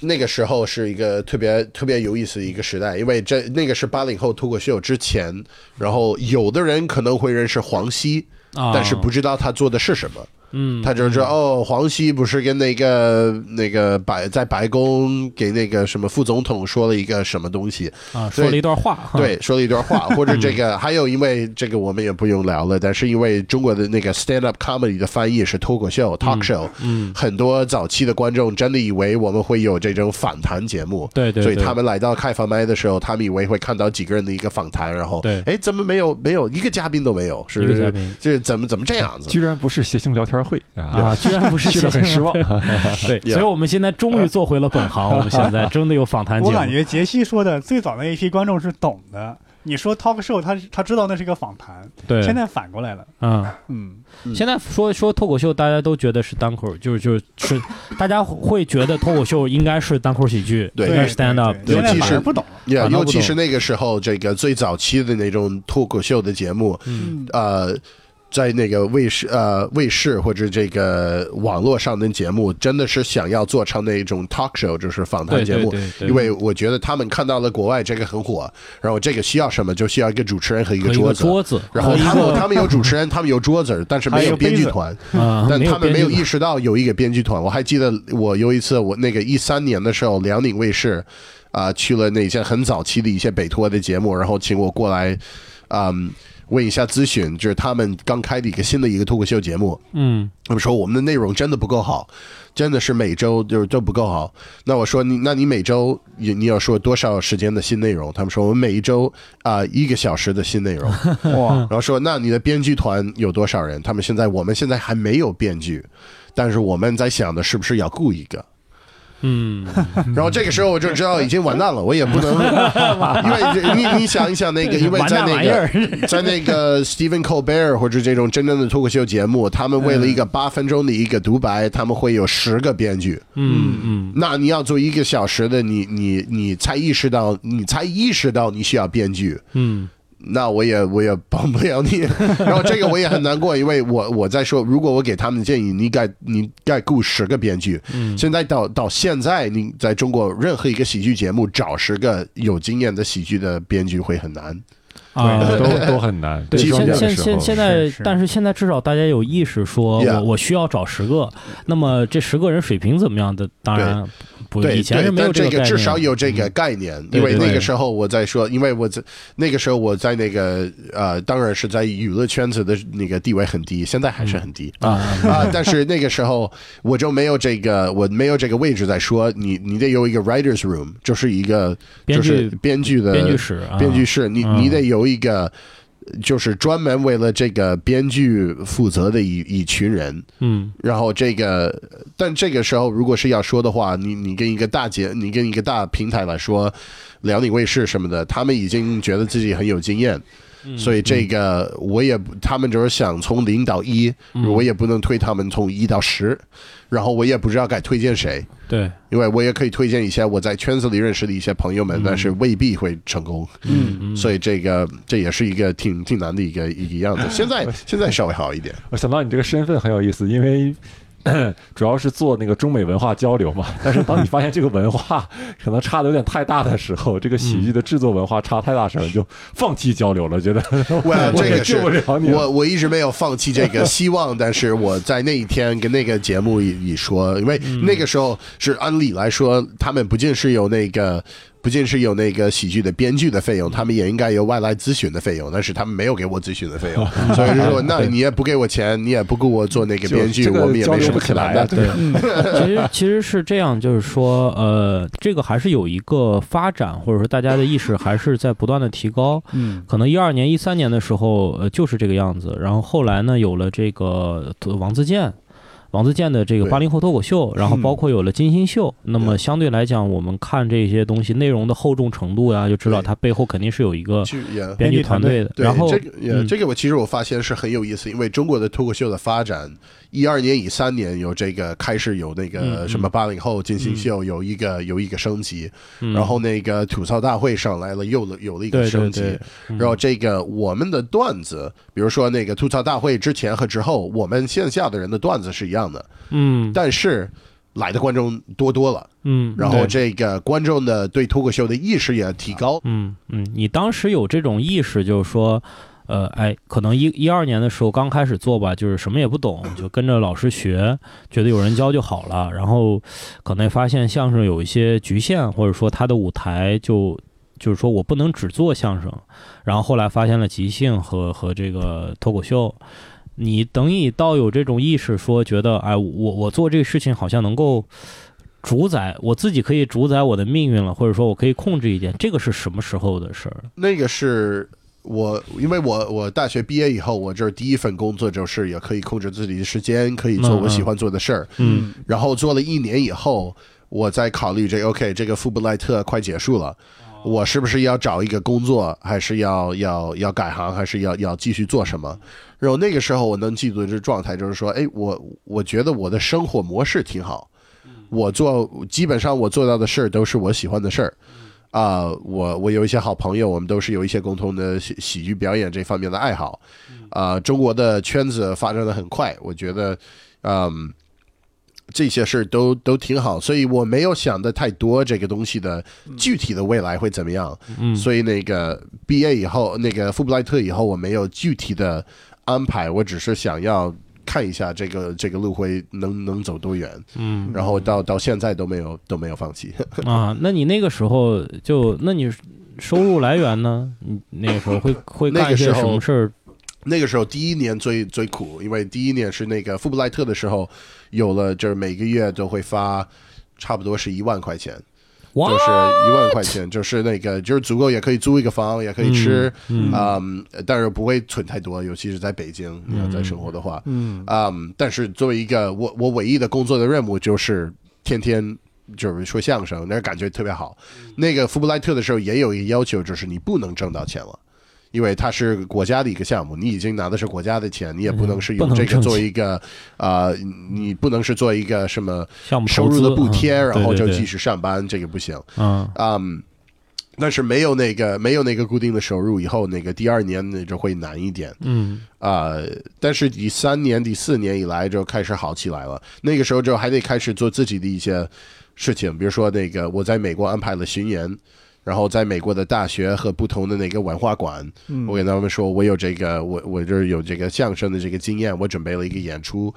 那个时候是一个特别特别有意思的一个时代，因为这那个是八零后脱口秀之前，然后有的人可能会认识黄西，啊，但是不知道他做的是什么。嗯，他就知道哦，黄西不是跟那个那个白在白宫给那个什么副总统说了一个什么东西，啊说了一段话，对，说了一段话，或者这个还有因为这个我们也不用聊了，但是因为中国的那个 stand up comedy 的翻译是脱口秀 talk show，嗯，很多早期的观众真的以为我们会有这种访谈节目，对对，对。所以他们来到开放麦的时候，他们以为会看到几个人的一个访谈，然后对。哎，怎么没有没有一个嘉宾都没有？是一个嘉宾。这怎么怎么这样子？居然不是谐星聊天会啊，居然不是去了很失望。对，所以我们现在终于做回了本行，我们现在 真的有访谈节目我感。觉杰西说的最早的那一批观众是懂的。你说 talk show，他他知道那是一个访谈，对，现在反过来了。嗯。嗯，嗯现在说说脱口秀，大家都觉得是单口，就是就是是，大家会觉得脱口秀应该是单口喜剧，对应该是 stand up，尤其是不懂尤其是那个时候，这个最早期的那种脱口秀的节目，嗯呃，在那个卫视呃卫视或者这个网络上的节目，真的是想要做成那种 talk show，就是访谈节目。对对对，因为我觉得他们看到了国外这个很火，然后这个需要什么，就需要一个主持人和一个桌子。桌子，然后他们他们有主持人，他们有桌子，但是没有编剧团。啊，但他们没有意识到有一个编剧团。我还记得我有一次，我那个一三年的时候，辽宁卫视啊、去了那些很早期的一些北托的节目，然后请我过来，嗯。问一下咨询，就是他们刚开的一个新的一个脱口秀节目，嗯他们说我们的内容真的不够好，真的是每周就是都不够好。那我说你，那你每周你你要说多少时间的新内容？他们说我们每一周啊、一个小时的新内容。哇，然后说，那你的编剧团有多少人？他们现在我们现在还没有编剧，但是我们在想的是不是要雇一个？嗯，然后这个时候我就知道已经完蛋了，我也不能，因为你你想一想那个，因为在那个 在那个 Stephen Colbert 或者这种真正的脱口秀节目，他们为了一个八分钟的一个独白，他们会有十个编剧。嗯嗯。那你要做一个小时的，你你你才意识到，你才意识到你需要编剧。嗯那我也我也帮不了你，然后这个我也很难过，因为我我在说，如果我给他们建议，你该你该雇十个编剧，嗯。现在到到现在，你在中国任何一个喜剧节目找十个有经验的喜剧的编剧会很难。啊，都都很难。对，现现现现在但是现在至少大家有意识说，我我需要找十个，那么这十个人水平怎么样的？当然不，对以前没有但这个。至少有这个嗯概念，因为那个时候我在说，因为我在那个时候我在那个呃，当然是在娱乐圈子的那个地位很低，现在还是很低。啊，啊，但是那个时候我就没有这个，我没有这个位置在说你，你得有一个 writers room，就是一个编就是剧编剧的编剧室啊，编剧室，你嗯你得有一个，就是专门为了这个编剧负责的一一群人。嗯然后这个，但这个时候如果是要说的话，你你跟一个大节，你跟一个大平台来说，辽宁卫视什么的，他们已经觉得自己很有经验，嗯。所以这个我也不他们就是想从零到一，嗯。我也不能推他们从一到十，然后我也不知道该推荐谁，对，因为我也可以推荐一些我在圈子里认识的一些朋友们，嗯。但是未必会成功。嗯嗯，所以这个这也是一个挺挺难的一个一个样子。现在现在稍微好一点，我想到你这个身份很有意思，因为 主要是做那个中美文化交流嘛。但是当你发现这个文化 可能差的有点太大的时候，这个喜剧的制作文化差太大时候，你就放弃交流了，觉得 我这个是救不了你。我我一直没有放弃这个希望，但是我在那一天跟那个节目一一说，因为那个时候是按理来说，他们不仅是有那个。不仅是有那个喜剧的编剧的费用，他们也应该有外来咨询的费用，但是他们没有给我咨询的费用，所以说，那你也不给我钱，你也不给我做那个编剧，我们也没什么可谈的。对，其实 其实是这样，就是说，呃，这个还是有一个发展，或者说大家的意识还是在不断的提高。嗯可能一二年、一三年的时候，呃，就是这个样子。然后后来呢，有了这个呃王自健。王自健的这个八零后脱口秀，然后包括有了金星秀，那么相对来讲，我们看这些东西内容的厚重程度呀，就知道对。它背后肯定是有一个编剧团队的。对，然后这个也、嗯。这个我其实我发现是很有意思，因为中国的脱口秀的发展，一二年、一三年有这个开始有那嗯个嗯什么八零后金星秀有一个、有一个升级，嗯。然后那个吐槽大会上来了，又有了一个升级。然后这个我们的段子，比如说那个吐槽大会之前和之后，我们线下的人的段子是一样的，嗯。但是来的观众多多了，嗯，然后这个观众的对脱口秀的意识也提高。嗯嗯，你当时有这种意识，就是说，呃，哎，可能一一二年的时候刚开始做吧，就是什么也不懂，就跟着老师学，觉得有人教就好了。然后可能发现相声有一些局限，或者说他的舞台就就是说我不能只做相声。然后后来发现了即兴和和这个脱口秀。你等你到有这种意识，说觉得哎，我我做这个事情好像能够主宰我自己，可以主宰我的命运了，或者说我可以控制一点，这个是什么时候的事儿？那个是我，因为我我大学毕业以后，我这第一份工作就是也可以控制自己的时间，可以做我喜欢做的事儿。嗯然后做了一年以后，我在考虑这 OK，这个富布莱特快结束了。我是不是要找一个工作，还是要要要改行，还是要要继续做什么？然后那个时候我能记住的这状态就是说，哎，我我觉得我的生活模式挺好，我做基本上我做到的事儿都是我喜欢的事儿。啊、我我有一些好朋友，我们都是有一些共同的喜喜剧表演这方面的爱好。啊、中国的圈子发展的很快，我觉得，嗯，这些事儿都都挺好，所以我没有想的太多这个东西的具体的未来会怎么样。嗯所以那个毕业以后，那个富布莱特以后，我没有具体的安排，我只是想要看一下这个这个路会能能走多远，嗯然后到到现在都没有都没有放弃。啊，那你那个时候就那你收入来源呢？你那个时候会 会干一些什么事儿？那个时候第一年最最苦，因为第一年是那个富布莱特的时候，有了就是每个月都会发差不多是一万块钱，哇就是一万块钱，就是那个就是足够也可以租一个房，也可以吃，嗯嗯，但是不会存太多，尤其是在北京你要在生活的话，嗯嗯，但是作为一个我我唯一的工作的任务就是天天。就是说相声，那感觉特别好。那个福布莱特的时候也有一个要求，就是你不能挣到钱了，因为它是国家的一个项目，你已经拿的是国家的钱，你也不能是用这个做钱一个啊、呃你不能是做一个什么收入的补贴，嗯然后就继续上班，这个不行。嗯嗯，但是没有那个没有那个固定的收入以后，那个第二年那就会难一点嗯啊、但是第三年、第四年以来就开始好起来了。那个时候就还得开始做自己的一些事情，比如说那个我在美国安排了巡演。然后在美国的大学和不同的那个文化馆，嗯。我跟他们说，我有这个，我我这儿有这个相声的这个经验，我准备了一个演出，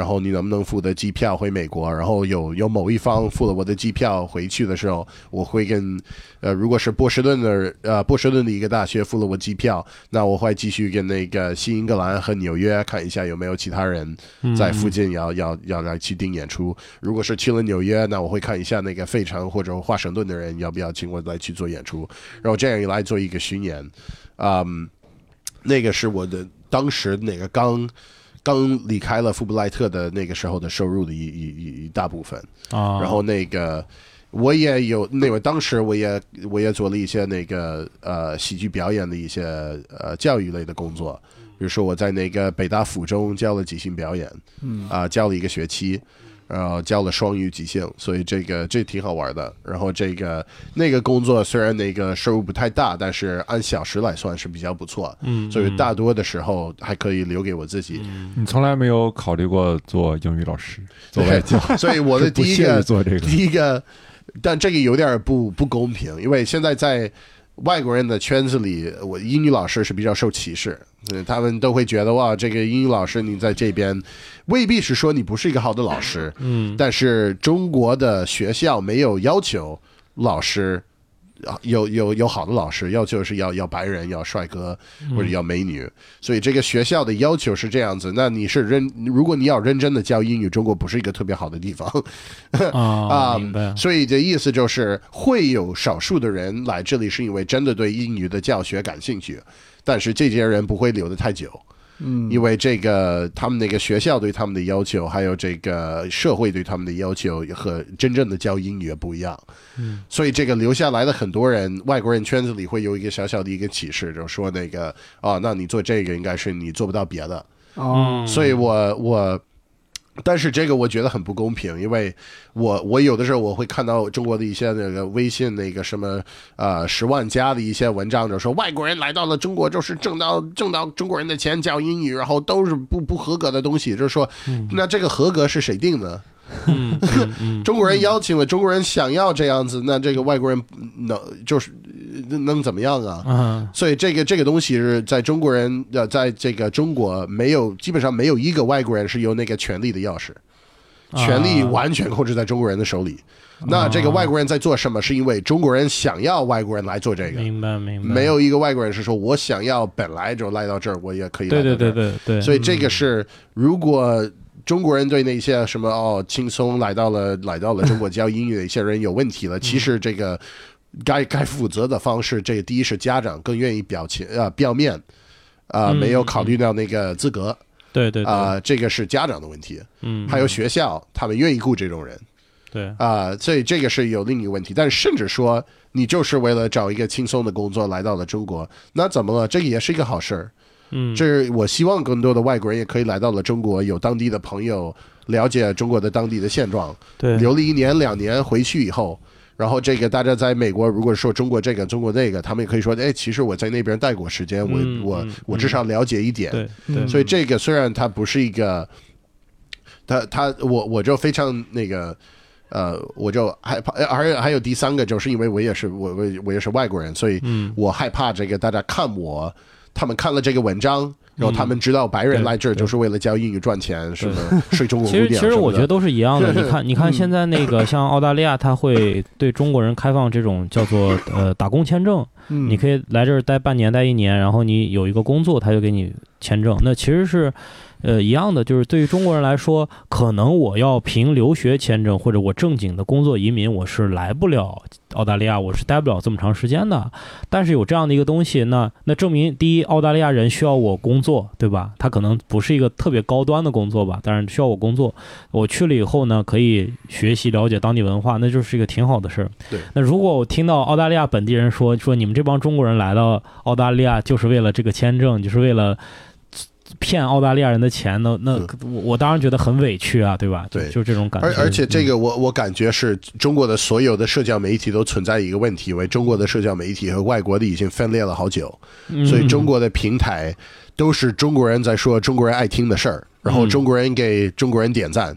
然后你能不能付的机票回美国？然后有有某一方付了我的机票回去的时候，我会跟呃，如果是波士顿的呃波士顿的一个大学付了我机票，那我会继续跟那个新英格兰和纽约看一下有没有其他人在附近要、要要来去订演出。如果是去了纽约，那我会看一下那个费城或者华盛顿的人要不要请我来去做演出，然后这样一来做一个巡演，嗯，那个是我的当时那个刚刚离开了富布莱特的那个时候的收入的一一一一大部分，啊，然后那个。我也有那个，当时我也我也做了一些那个呃喜剧表演的一些呃教育类的工作，比如说我在那个北大附中教了即兴表演，嗯。啊、教了一个学期，然后教了双语即兴，所以这个这挺好玩的。然后这个那个工作虽然那个收入不太大，但是按小时来算是比较不错，嗯，所以大多的时候还可以留给我自己。你从来没有考虑过做英语老师、做外教？所以我的第一个做这个第一个，但这个有点不不公平，因为现在在外国人的圈子里，我英语老师是比较受歧视，嗯，他们都会觉得哇，这个英语老师你在这边未必是说你不是一个好的老师，嗯但是中国的学校没有要求老师。啊有有有好的老师，要求是要要白人，要帅哥或者要美女，所以这个学校的要求是这样子。那你是认，如果你要认真的教英语，中国不是一个特别好的地方。啊，啊明白，所以的意思就是，会有少数的人来这里，是因为真的对英语的教学感兴趣，但是这些人不会留的太久，嗯，因为这个他们那个学校对他们的要求，还有这个社会对他们的要求和真正的教英语也不一样。嗯，所以这个留下来的很多人，外国人圈子里会有一个小小的一个启示，就是说那个啊，那你做这个应该是你做不到别的。哦，所以我我，但是这个我觉得很不公平，因为我我有的时候我会看到中国的一些那个微信那个什么呃十万加的一些文章，就说外国人来到了中国就是挣到挣到中国人的钱教英语，然后都是不不合格的东西，就是说，那这个合格是谁定的？嗯 嗯嗯中国人邀请了，中国人想要这样子，那这个外国人能就是能怎么样啊？啊，所以这个这个东西是在中国人呃，在这个中国没有基本上没有一个外国人是有那个权力的钥匙，权力完全控制在中国人的手里。那这个外国人在做什么？是因为中国人想要外国人来做这个，明白明白，没有一个外国人是说我想要本来就来到这儿，我也可以来对对。对对对，所以这个是如果。中国人对那些什么哦轻松来到了 来到了中国教英语的一些人有问题了，其实这个该该负责的方式，这个第一是家长更愿意表情呃表面啊、嗯没有考虑到那个资格对对对，啊、这个是家长的问题，嗯，还有学校他们愿意雇这种人对，啊、所以这个是有另一个问题。但是甚至说你就是为了找一个轻松的工作来到了中国，那怎么了？这个也是一个好事儿。嗯，这是我希望更多的外国人也可以来到了中国，有当地的朋友，了解中国的当地的现状，对，留了一年两年回去以后。然后这个大家在美国，如果说中国这个中国那个，他们也可以说，哎，其实我在那边待过时间，我、我我至少了解一点。对嗯对，所以这个虽然它不是一个，他他我我就非常那个，呃，我就害怕，而且还有第三个，就是因为我也是我我我也是外国人，所以嗯我害怕这个大家看我，他们看了这个文章。然后他们知道白人来这儿就是为了教英语赚钱，什么睡中国 其实其。实我觉得都是一样的。你看，你看嗯现在那个 像澳大利亚，他会对中国人开放这种叫做呃打工签证，嗯你可以来这儿待半年、待一年，然后你有一个工作，他就给你签证。那其实是。呃，一样的，就是对于中国人来说，可能我要凭留学签证或者我正经的工作移民，我是来不了澳大利亚，我是待不了这么长时间的。但是有这样的一个东西，那那证明第一，澳大利亚人需要我工作，对吧？他可能不是一个特别高端的工作吧，但是需要我工作。我去了以后呢，可以学习了解当地文化，那就是一个挺好的事儿。对。那如果我听到澳大利亚本地人说说你们这帮中国人来到澳大利亚就是为了这个签证，就是为了。骗澳大利亚人的钱呢？那我我当然觉得很委屈啊，对吧？对就这种感觉。而而且这嗯个我我感觉是中国的所有的社交媒体都存在一个问题，因为中国的社交媒体和外国的已经分裂了好久，嗯所以中国的平台都是中国人在说中国人爱听的事儿，然后中国人给中国人点赞，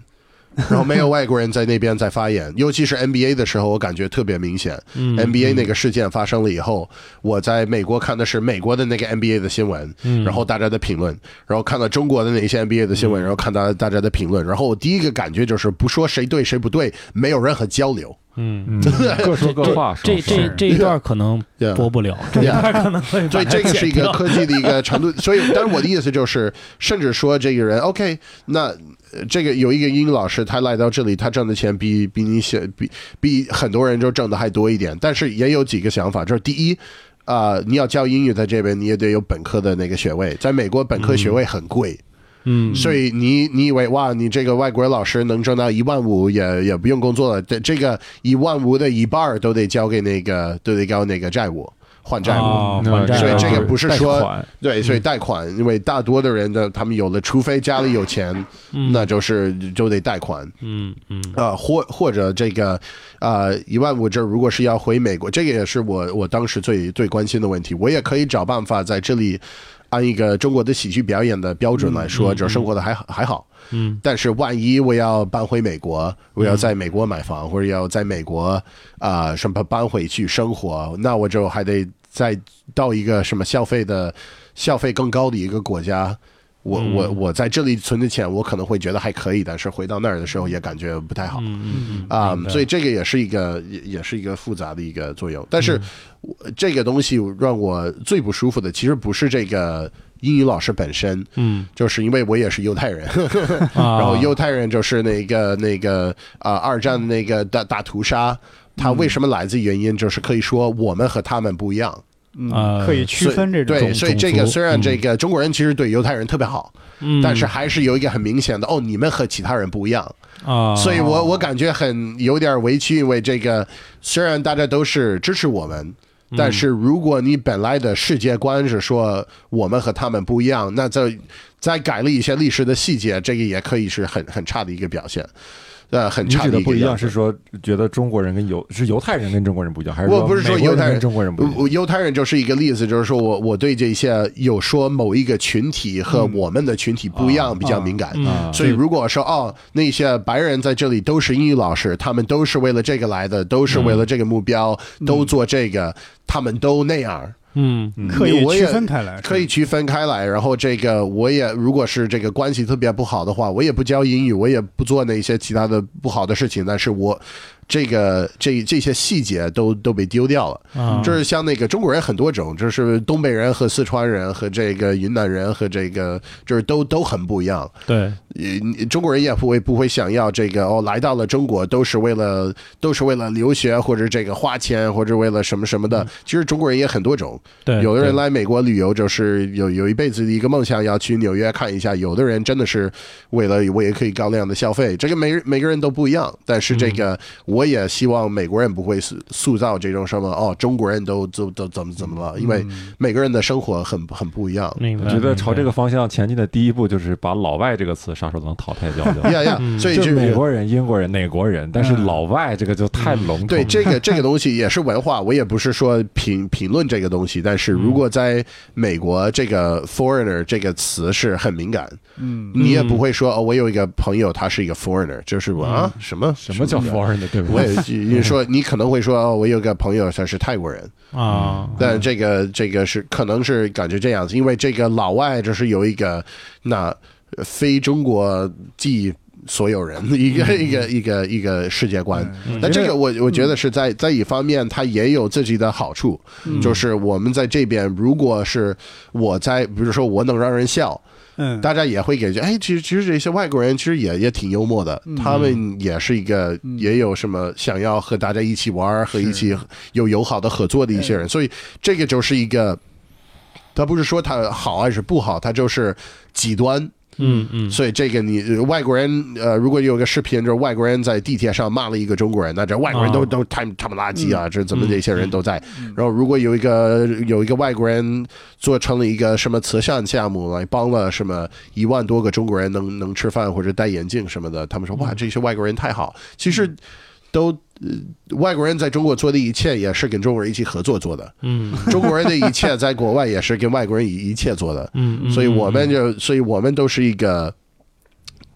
然后没有外国人在那边在发言，尤其是 NBA 的时候，我感觉特别明显。嗯 NBA 那个事件发生了以后，我在美国看的是美国的那个 NBA 的新闻，嗯然后大家的评论，然后看到中国的那些 NBA 的新闻，然后看到大家的评论，然后我第一个感觉就是不说谁对谁不对，没有任何交流。嗯，嗯，各说各话，这这这一段可能播不了，这一段可能会所以这个是一个科技的一个程度。所以，但是我的意思就是，甚至说这个人，OK，那呃这个有一个英语老师，他来到这里，他挣的钱比比你写比比很多人就挣的还多一点。但是也有几个想法，就是第一。啊、你要教英语在这边，你也得有本科的那个学位。在美国，本科学位很贵，嗯，所以你你以为哇，你这个外国老师能挣到一万五，也也不用工作了。这这个一万五的一半儿都得交给那个，都得交那个债务还债务。哦那还债务所以这个不是说对，所以贷款，因为大多的人的他们有了，除非家里有钱，那就是就得贷款嗯嗯啊、或或者这个啊一万五这如果是要回美国，这个也是我我当时最最关心的问题。我也可以找办法在这里按一个中国的喜剧表演的标准来说，就生活的还还好。嗯但是万一我要搬回美国，我要在美国买房，或者要在美国啊、什么搬回去生活，那我就还得再到一个什么消费的消费更高的一个国家。我我我在这里存的钱，我可能会觉得还可以，但是回到那儿的时候也感觉不太好。嗯嗯啊、所以这个也是一个也也是一个复杂的一个作用。但是、我这个东西让我最不舒服的，其实不是这个英语老师本身，嗯就是因为我也是犹太人，啊，然后犹太人就是那个那个啊、二战那个大大屠杀，他为什么来自原因就是可以说我们和他们不一样。嗯呃可以区分这种对，所以这个虽然这个中国人其实对犹太人特别好，嗯但是还是有一个很明显的哦，你们和其他人不一样。啊，所以我我感觉很有点委屈，因为这个虽然大家都是支持我们，嗯但是如果你本来的世界观是说我们和他们不一样，那再再改了一些历史的细节，这个也可以是很很差的一个表现。呃，很你差的不一样是说觉得中国人跟犹是犹太人跟中国人不一样，还是我不是说犹太人跟中国人不一样？犹太人就是一个例子，就是说我我对这些有说某一个群体和我们的群体不一样比较敏感。嗯啊所以如果说哦，那些白人在这里都是英语老师，他们都是为了这个来的，都是为了这个目标，都做这个，他们都那样。嗯。可以区我也分开来，可以区分开来，然后这个我也如果是这个关系特别不好的话，我也不教英语，我也不做那些其他的不好的事情，但是我这个这这些细节都都被丢掉了。啊，就是像那个中国人很多种，就是东北人和四川人和这个云南人和这个就是都都很不一样。对，中国人也不会不会想要这个哦，来到了中国都是为了都是为了留学或者这个花钱或者为了什么什么的。其实中国人也很多种，对，有的人来美国旅游就是有有一辈子的一个梦想要去纽约看一下，有的人真的是为了我也可以高量的消费，这个每每个人都不一样。但是这个我也希望美国人不会塑塑造这种什么哦，中国人都都都怎么怎么了，因为每个人的生活很很不一样。我觉得朝这个个方向前进的第一步就是把“老外”这个词啥时候能淘汰掉掉。呀呀，所以就就是美国人、英国人、哪国人，但是嗯。老外这个就太笼统。对这个这个东西也是文化，我也不是说评评论这个东西，但是如果在美国，这个 foreigner 这个词是很敏感，嗯。你也不会说哦，我有一个朋友他是一个 foreigner，就是我啊什么什么叫 foreign 的，对我对？也你说你可能会说哦，我有个朋友他是泰国人，啊，但这个这个是可能是感觉这样子，因为这个老外就是有一个那非中国即所有人一个一个一个一个世界观。那这个我我觉得是在在一方面，它也有自己的好处，就是我们在这边，如果是我在，比如说我能让人笑，嗯，大家也会感觉，哎，其实其实这些外国人其实也也挺幽默的，他们也是一个也有什么想要和大家一起玩儿和一起有友好的合作的一些人，所以这个就是一个，他不是说他好还是不好，他就是极端。嗯嗯，所以这个你呃外国人呃，如果有个视频，就是外国人在地铁上骂了一个中国人，那这外国人都、啊都太他妈垃圾啊！这怎么嗯这些人都在？然后如果有一个有一个外国人做成了一个什么慈善项目，来帮了什么一万多个中国人能能吃饭或者戴眼镜什么的，他们说哇，这些外国人太好。其实都。呃，外国人在中国做的一切也是跟中国人一起合作做的，嗯中国人的一切在国外也是跟外国人一一切做的，嗯嗯，所以我们就，所以我们都是一个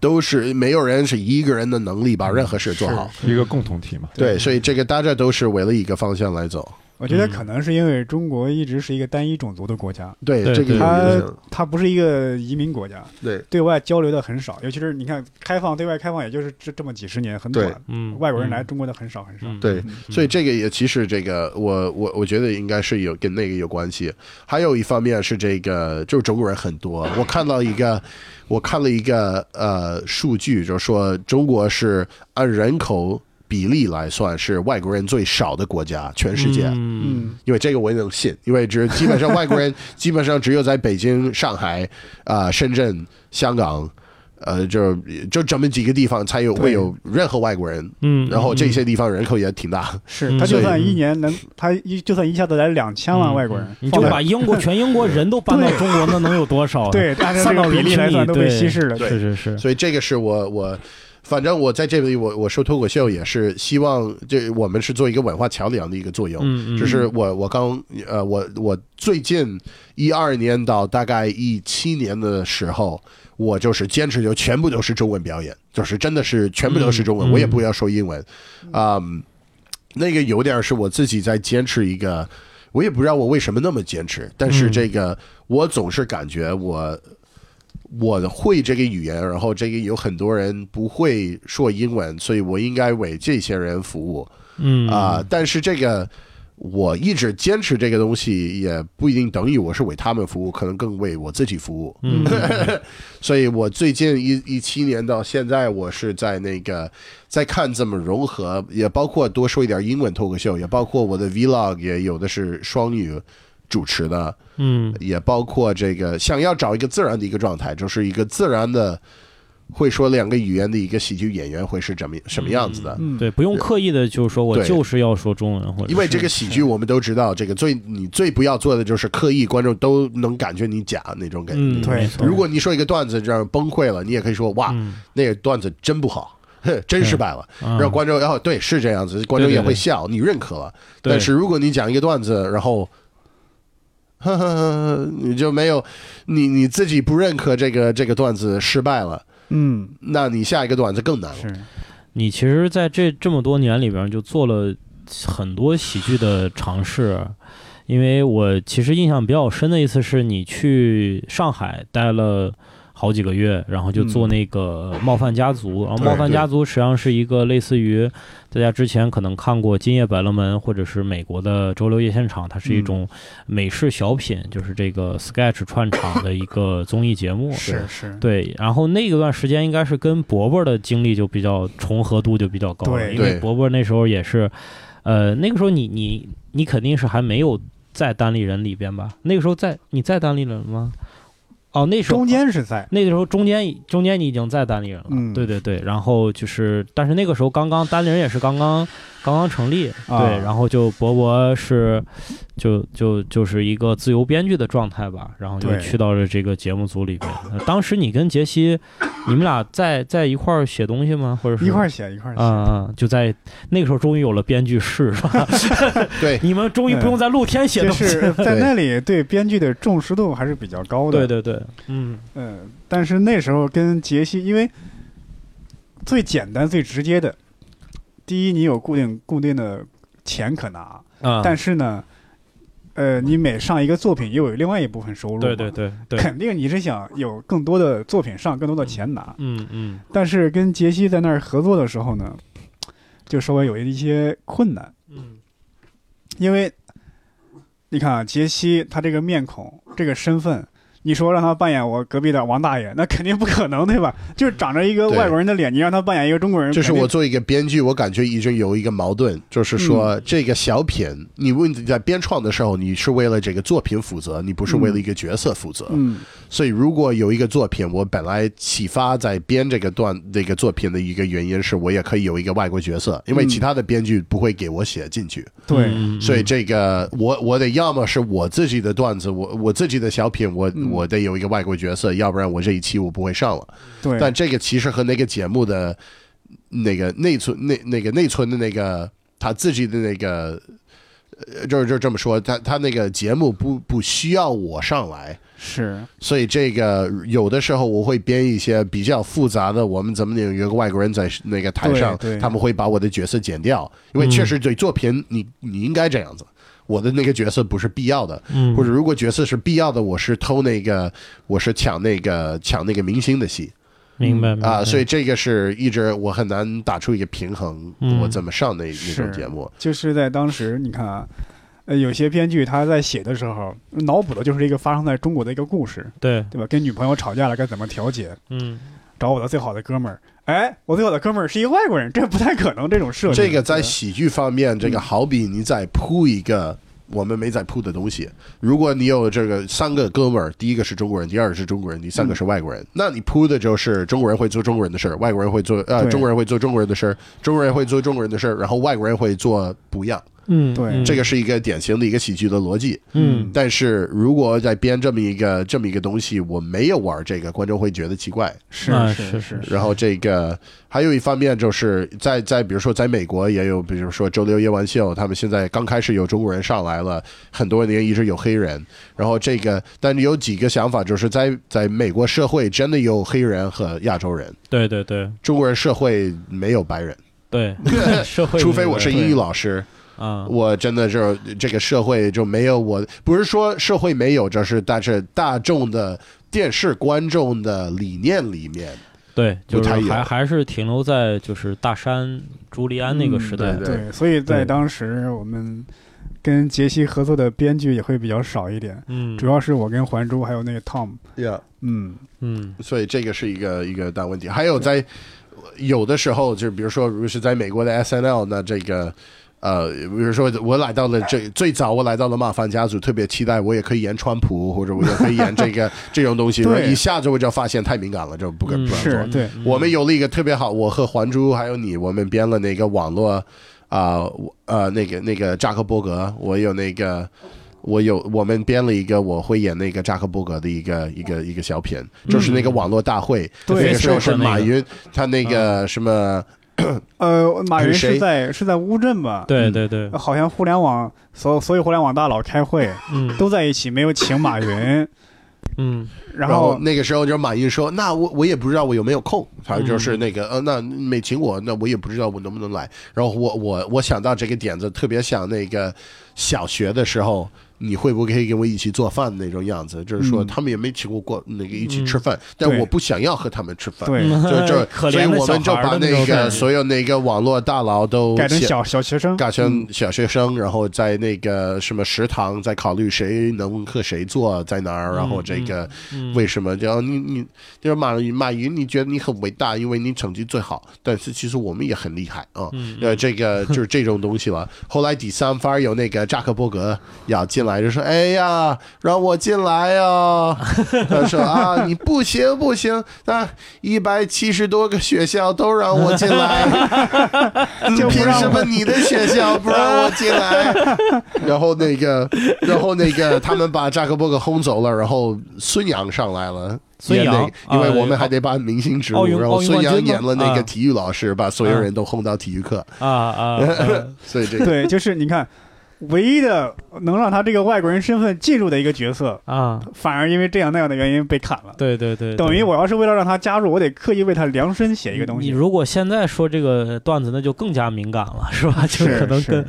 都是没有人是一个人的能力把任何事做好。一个共同体嘛。对，所以这个大家都是为了一个方向来走。我觉得可能是因为中国一直是一个单一种族的国家，对，这个它。它不是一个移民国家，对，对外交流的很少，尤其是你看开放对外开放，也就是这这么几十年，很短。嗯，外国人来中国的很少很少。嗯对嗯所以这个也其实这个我我我觉得应该是有跟那个有关系。还有一方面是这个就是中国人很多，我看到一个我看了一个呃数据，就是说中国是按人口比例来算是外国人最少的国家，全世界。嗯嗯，因为这个我也能信，因为只基本上外国人 基本上只有在北京、上海、啊、深圳、香港，呃，就就这么几个地方才有会有任何外国人，嗯，然后这些地方人口也挺大，嗯是他就算一年能，他一就算一下子来两千万外国人，嗯你就把英国全英国人都搬到中国，那能有多少？，对按照算到这个比例来算都被稀释了。对是是是，所以这个是我我。反正我在这里，我我说脱口秀也是希望，这我们是做一个文化桥梁的一个作用。嗯嗯，就是我我刚呃我我最近一二年到大概一七年的时候，我就是坚持就全部都是中文表演，就是真的是全部都是中文，我也不要说英文，啊、那个有点是我自己在坚持一个，我也不知道我为什么那么坚持，但是嗯这个、我总是感觉我。我会这个语言，然后这个有很多人不会说英文，所以我应该为这些人服务。嗯啊、但是这个我一直坚持这个东西，也不一定等于我是为他们服务，可能更为我自己服务。嗯 所以我最近一一七年到现在，我是在那个在看怎么融合，也包括多说一点英文脱口秀，也包括我的 vlog，也有的是双语主持的，嗯。也包括这个想要找一个自然的一个状态，就是一个自然的会说两个语言的一个喜剧演员会是怎么什么样子的。嗯，对，不用刻意的，就是说我就是要说中文，或者因为这个喜剧，我们都知道，这个最你最不要做的就是刻意观众都能感觉你假那种感觉。嗯，对如果你说一个段子这样崩溃了，你也可以说哇，嗯。那个段子真不好，哼 真失败了，啊。让观众哦对是这样子，观众也对对会笑，你认可了。但是如果你讲一个段子，然后。呵呵呵，你就没有，你你自己不认可这个这个段子失败了，嗯那你下一个段子更难了。是你其实在这这么多年里边就做了很多喜剧的尝试，因为我其实印象比较深的一次是你去上海待了。好几个月，然后就做那个《冒犯家族》，然后《冒犯家族》实际上是一个类似于大家之前可能看过《今夜百乐门》或者是美国的《周六夜现场》，它是一种美式小品，就是这个 sketch 串场的一个综艺节目。是是，对，然后那个段时间应该是跟伯伯的经历就比较重合度就比较高了，对因为伯伯那时候也是，呃，那个时候你你你肯定是还没有在单立人里边吧？那个时候在你在单立人吗？哦，那时候中间是在那个时候中间中间你已经在单立人了，嗯对对对，然后就是，但是那个时候刚刚单立人也是刚刚刚刚成立，啊对，然后就博博是就就就是一个自由编剧的状态吧，然后就去到了这个节目组里边。呃当时你跟杰西，你们俩在在一块儿写东西吗？或者是一块儿写一块儿啊写，啊，就在那个时候终于有了编剧室，是吧？对，你们终于不用在露天写东西。是在那里对编剧的重视度还是比较高的。对对对，嗯嗯，但是那时候跟杰西，因为最简单、最直接的，第一，你有固定固定的钱可拿，啊，但是呢，呃，你每上一个作品，又有另外一部分收入，对对，对对，肯定你是想有更多的作品上，更多的钱拿。嗯嗯但是跟杰西在那儿合作的时候呢，就稍微有一些困难，嗯因为你看啊，杰西他这个面孔、这个身份，你说让他扮演我隔壁的王大爷，那肯定不可能，对吧？就是长着一个外国人的脸，你让他扮演一个中国人，就是我做一个编剧，我感觉已经有一个矛盾，就是嗯说这个小品，你问你在编创的时候，你是为了这个作品负责，你不是为了一个角色负责。嗯所以如果有一个作品，我本来启发在编这个段这个作品的一个原因是我也可以有一个外国角色，因为嗯其他的编剧不会给我写进去。对，嗯所以这个我我得要么是我自己的段子，我我自己的小品，我、嗯我得有一个外国角色，要不然我这一期我不会上了。对，但这个其实和那个节目的那个内存、那那个内存的那个他自己的那个呃就是就这么说，他他那个节目不不需要我上来，是所以这个有的时候我会编一些比较复杂的，我们怎么有有个外国人在那个台上他们会把我的角色剪掉，因为确实对作品你你应该这样子。我的那个角色不是必要的，嗯。或者如果角色是必要的，我是偷那个，我是抢那个抢那个明星的戏。明白明白。啊，所以这个是一直我很难打出一个平衡，嗯。我怎么上那那种节目？就是在当时，你看啊，呃，有些编剧他在写的时候，脑补的就是一个发生在中国的一个故事，对，对吧？跟女朋友吵架了该怎么调解？嗯。找我的最好的哥们儿，哎，我最好的哥们儿是一个外国人，这不太可能这种设定。这个在喜剧方面，这个好比你在铺一个我们没在铺的东西。如果你有这个三个哥们儿，第一个是中国人，第二个是中国人，第三个是外国人，那你铺的就是中国人会做中国人的事儿，外国人会做呃中国人会做中国人的事儿，中国人会做中国人的事儿，然后外国人会做不一样。嗯，对嗯。这个是一个典型的一个喜剧的逻辑。嗯。但是如果在编这么一个这么一个东西，我没有玩这个，观众会觉得奇怪。是啊是是是然后这个还有一方面就是在在比如说在美国也有，比如说周六夜晚秀，他们现在刚开始有中国人上来了，很多年一直有黑人。然后这个，但是有几个想法，就是在在美国社会真的有黑人和亚洲人，对对对。中国人社会没有白人，对，社会除非我是英语老师。啊，我真的是这个社会就没有我，不是说社会没有，这是但是大众的电视观众的理念里面，对，就是还还是停留在就是大山朱利安那个时代嗯，对对，所以在当时我们跟杰西合作的编剧也会比较少一点，嗯，主要是我跟还珠还有那个 Tom，yeah. 嗯，嗯。所以这个是一个一个大问题。还有在有的时候，就比如说，如果是在美国的 S N L，那这个。呃，比如说我来到了这最早，我来到了马凡家族，特别期待我也可以演川普，或者我也可以演这个 这种东西，一下子我就发现太敏感了，就不敢嗯不敢做。是对，我们有了一个特别好，我和还珠还有你，我们编了那个网络啊我呃那个那个扎克伯格，我有那个我有我们编了一个我会演那个扎克伯格的一个一个一个小品，就是那个网络大会，对那个时候是马云他那个什么 呃，马云是在是在乌镇吧？对对对，好像互联网所所有互联网大佬开会嗯都在一起，没有请马云。嗯然然后后那个时候就是马云说：“那我我也不知道我有没有空。”反正就是那个呃，那没请我，那我也不知道我能不能来。然后我我我想到这个点子，特别像那个小学的时候，你会不会可以跟我一起做饭那种样子？就是说嗯他们也没请过过那个一起吃饭，但我不想要和他们吃饭。对 所以我们就把那个所有那个网络大佬都写改成小小学生，改成小学生，然后在那个什么食堂在考虑谁能和谁做在哪儿，然后这个嗯为什么然后？你你就是马云马云，你觉得你很伟大，因为你成绩最好，但是其实我们也很厉害啊。嗯呃，这个就是这种东西了。后来第三番有那个扎克伯格要进来，就说：“哎呀，让我进来呀！” 他说：“啊，你不行不行，那一百七十多个学校都让我进来，就凭什么你的学校不让我进来？” 然后那个，然后那个，他们把扎克伯格轰走了，然后孙杨上来了。孙杨？演那个因为啊我们还得把明星植入，然后孙杨演了那个体育老师，把所有人都轰到体育课，啊啊，啊。所以这个。对，就是你看，唯一的能让他这个外国人身份进入的一个角色，啊，反而因为这样那样的原因被砍了。对对对，等于我要是为了让他加入，我得刻意为他量身写一个东西。你如果现在说这个段子，那就更加敏感了，是吧？就可能是跟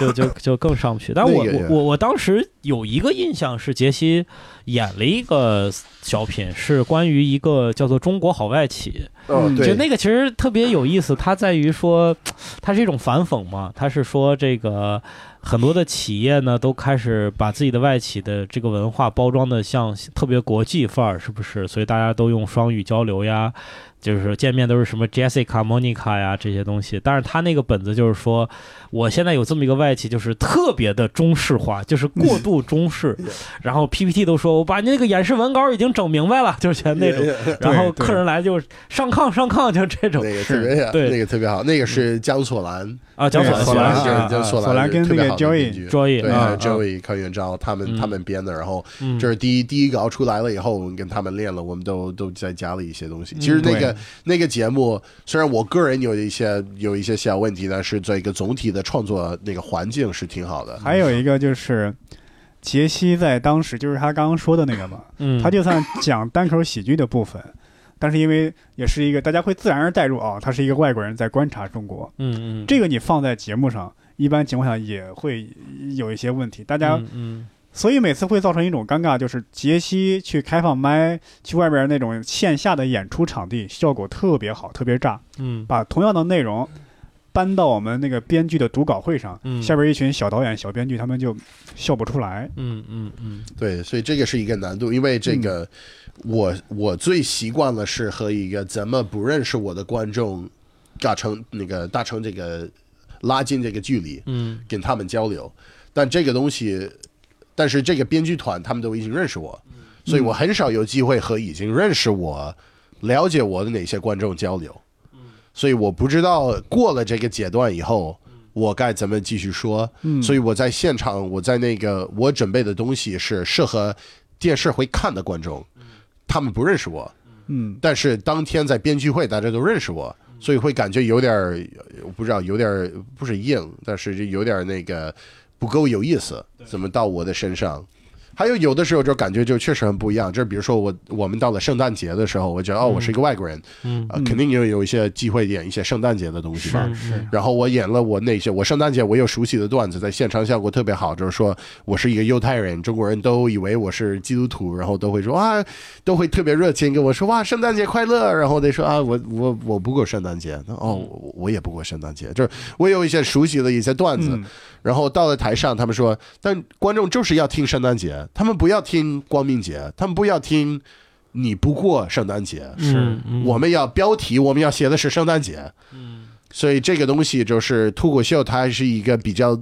就就就更上不去。但我我我我当时有一个印象是杰西演了一个小品，是关于一个叫做《中国好外企》。嗯，对，就那个其实特别有意思，它在于说，它是一种反讽嘛。它是说这个很多的企业呢，都开始把自己的外企的这个文化包装的像特别国际范儿，是不是？所以大家都用双语交流呀，就是见面都是什么 Jessica、Monica 呀这些东西。但是他那个本子就是说，我现在有这么一个外企，就是特别的中式化，就是过度中式。然后 PPT 都说我把你那个演示文稿已经整明白了，就是全那种。然后客人来就上炕上炕，就这种那个特别好，对那个特别好，那个是江索兰，啊，江索兰江索索兰跟那个 Joey 编剧 Joey 对啊，Joey 康元昭他们嗯他们编的，然后嗯这是第一第一稿出来了以后，我们跟他们练了，我们都都在加了一些东西。嗯其实那个个、那个节目，虽然我个人有一些有一些小问题，但是这个总体的创作那个环境是挺好的。还有一个就是，杰西在当时就是他刚刚说的那个嘛，嗯，他就算讲单口喜剧的部分，但是因为也是一个大家会自然而带入啊、他是一个外国人在观察中国，嗯嗯，这个你放在节目上，一般情况下也会有一些问题，大家。嗯嗯所以每次会造成一种尴尬，就是杰西去开放麦，去外边那种线下的演出场地，效果特别好，特别炸。嗯把同样的内容搬到我们那个编剧的读稿会上，嗯下边一群小导演、小编剧他们就笑不出来。嗯嗯嗯对，所以这个是一个难度，因为这个、我我最习惯了是和一个怎么不认识我的观众达成那个达成这个拉近这个距离，嗯跟他们交流。但这个东西，但是这个编剧团他们都已经认识我，所以我很少有机会和已经认识我、了解我的哪些观众交流。所以我不知道过了这个阶段以后，我该怎么继续说。嗯，所以我在现场，我在那个我准备的东西是适合电视会看的观众，他们不认识我，嗯。但是当天在编剧会大家都认识我，所以会感觉有点儿，我不知道有点儿不是硬，但是就有点儿那个不够有意思，怎么到我的身上？还有有的时候就感觉就确实很不一样，就是比如说我我们到了圣诞节的时候，我觉得哦我是一个外国人，嗯。啊、肯定有有一些机会演一些圣诞节的东西吧。是是。然后我演了我那些我圣诞节我有熟悉的段子，在现场效果特别好，就是说我是一个犹太人，中国人都以为我是基督徒，然后都会说啊，都会特别热情跟我说哇圣诞节快乐，然后得说啊我我我不过圣诞节，哦我我也不过圣诞节，就是我有一些熟悉的一些段子，嗯。然后到了台上，他们说，但观众就是要听圣诞节，他们不要听光明节，他们不要听你不过圣诞节，是我们要标题，我们要写的是圣诞节。嗯，所以这个东西就是脱口秀，它还是一个比较，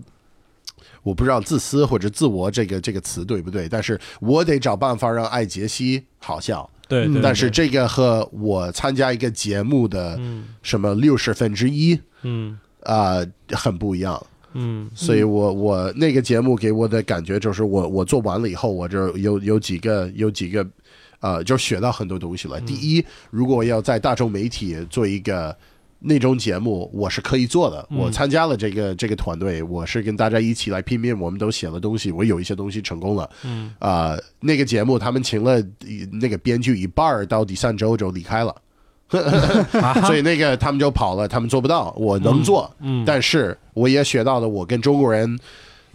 我不知道自私或者自我这个这个词对不对，但是我得找办法让艾杰西好笑。对对，但是这个和我参加一个节目的什么六十分之一嗯啊、很不一样。嗯所以我我那个节目给我的感觉就是我我做完了以后，我这有有几个有几个呃，就学到很多东西了。第一，如果要在大众媒体做一个那种节目，我是可以做的。我参加了这个这个团队，我是跟大家一起来拼命，我们都写了东西，我有一些东西成功了。嗯啊、那个节目他们请了那个编剧一半儿到第三周就离开了。所以那个他们就跑了，他们做不到，我能做，嗯但是我也学到了，我跟中国人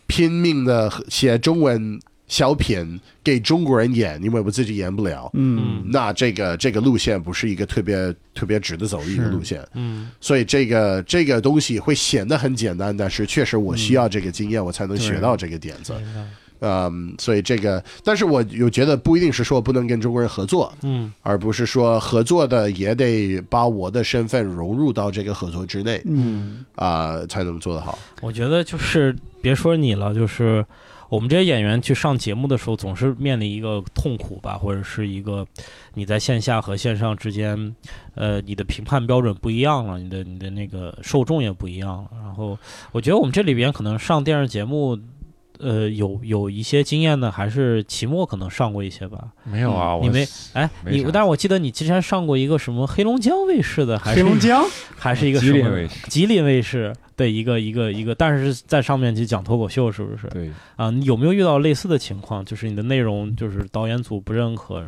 拼命的写中文小品给中国人演，因为我自己演不了，嗯。那这个这个路线不是一个特别特别值得走的一个路线，嗯所以这个这个东西会显得很简单，但是确实我需要这个经验，我才能学到这个点子。嗯，所以这个，但是我有觉得不一定是说不能跟中国人合作，嗯而不是说合作的也得把我的身份融入到这个合作之内嗯啊、才能做得好。我觉得就是别说你了，就是我们这些演员去上节目的时候，总是面临一个痛苦吧，或者是一个你在线下和线上之间，呃，你的评判标准不一样了，你的你的那个受众也不一样了。然后我觉得我们这里边可能上电视节目。呃，有有一些经验的，还是期末可能上过一些吧。没有啊，我你没哎，你但是我记得你之前上过一个什么黑龙江卫视的，还是黑龙江还是一个什么吉林卫视吉林卫视的一个一个一个，但是是在上面去讲脱口秀，是不是？对，啊，你有没有遇到类似的情况？就是你的内容就是导演组不认可，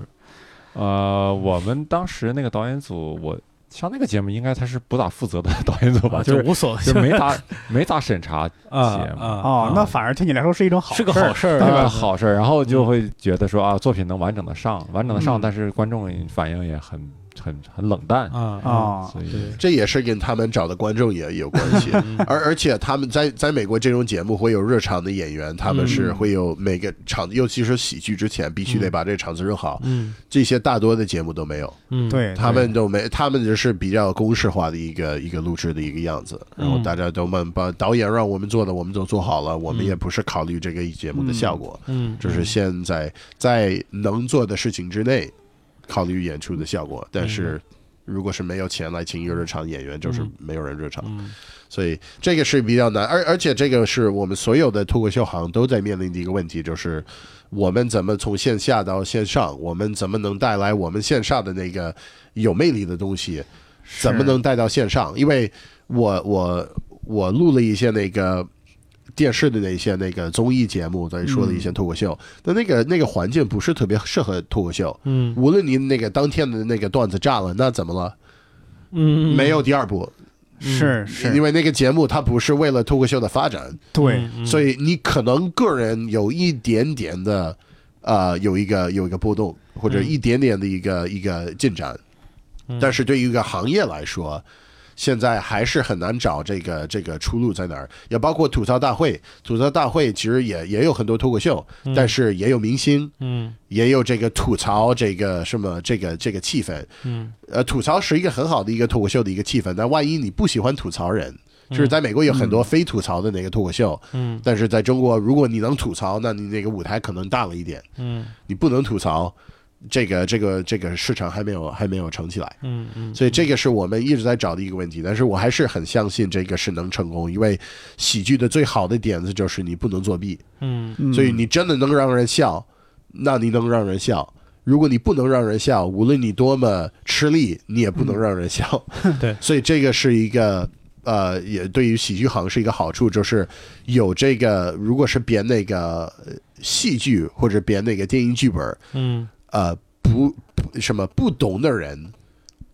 呃，我们当时那个导演组，我上那个节目应该他是不咋负责的 导演组吧，啊就就是无所谓，就没 咋没咋审查啊节目啊哦，那反而对你来说是一种好是个事儿好事儿，对吧？对吧？好事儿，然后就会觉得说啊，作品能完整的上，完整的上，嗯但是观众反应也很很很冷淡，啊啊所以，这也是跟他们找的观众也有关系。嗯而而且他们在在美国这种节目会有热场的演员，他们是嗯会有每个场，尤其是喜剧之前必须得把这个场子热好。嗯。这些大多的节目都没有，嗯，对他们都没，他们就是比较公式化的一个一个录制的一个样子。然后嗯。大家都们把导演让我们做的，我们都做好了，我们嗯也不是考虑这个节目的效果，嗯，就是现在在能做的事情之内考虑演出的效果，但是如果是没有钱来请一个热场演员，就是嗯没有人热场。嗯所以这个是比较难，而而且这个是我们所有的脱口秀行都在面临的一个问题，就是我们怎么从线下到线上，我们怎么能带来我们线上的那个有魅力的东西，怎么能带到线上？因为我我我录了一些那个。电视的那些那个综艺节目，在说的一些脱口秀，那那个那个环境不是特别适合脱口秀。嗯。无论你那个当天的那个段子炸了，那怎么了？嗯，没有第二部，是是，因为那个节目它不是为了脱口秀的发展，对，嗯。所以你可能个人有一点点的，呃，有一个有一个波动，或者嗯。一点点的一个、一个进展，嗯。但是对于一个行业来说，现在还是很难找这个这个出路在哪儿。也包括吐槽大会，吐槽大会其实也也有很多脱口秀，但是也有明星，嗯。也有这个吐槽这个什么这个这个气氛。嗯。呃，吐槽是一个很好的一个脱口秀的一个气氛，但万一你不喜欢吐槽人，就是在美国有很多非吐槽的那个脱口秀，嗯。但是在中国，如果你能吐槽，那你那个舞台可能大了一点；嗯。你不能吐槽，这个这个这个市场还没有还没有成起来。嗯嗯，所以这个是我们一直在找的一个问题，但是我还是很相信这个是能成功，因为喜剧的最好的点子就是你不能作弊，嗯。嗯所以你真的能让人笑，那你能让人笑。如果你不能让人笑，无论你多么吃力，你也不能让人笑。对。所以这个是一个呃，也对于喜剧行是一个好处，就是有这个，如果是编那个呃戏剧或者编那个电影剧本，嗯呃，不不什么不懂的人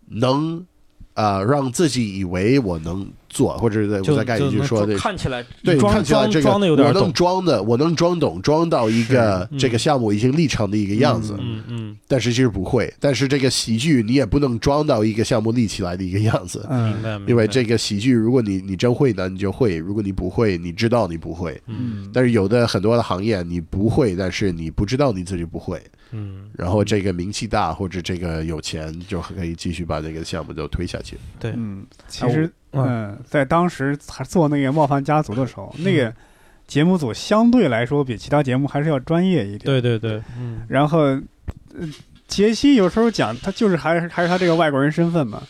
能呃让自己以为我能做，或者是就我再盖一句说的，看起来对，看起来这个装的有点我能，装的，我能装懂，装到一个是这个项目已经立成的一个样子，嗯嗯但是其实不会。但是这个喜剧你也不能装到一个项目立起来的一个样子，嗯，明嗯白，明白因为这个喜剧，如果你你真会呢，你就会；如果你不会，你知道你不会。嗯但是有的很多的行业你不会，但是你不知道你自己不会，嗯。然后这个名气大或者这个有钱，就可以继续把这个项目都推下去。对，嗯，其实我嗯，在当时还做那个《冒犯家族》的时候，那个节目组相对来说比其他节目还是要专业一点。对对对，嗯。然后，呃，杰西有时候讲他就是还是还是他这个外国人身份嘛，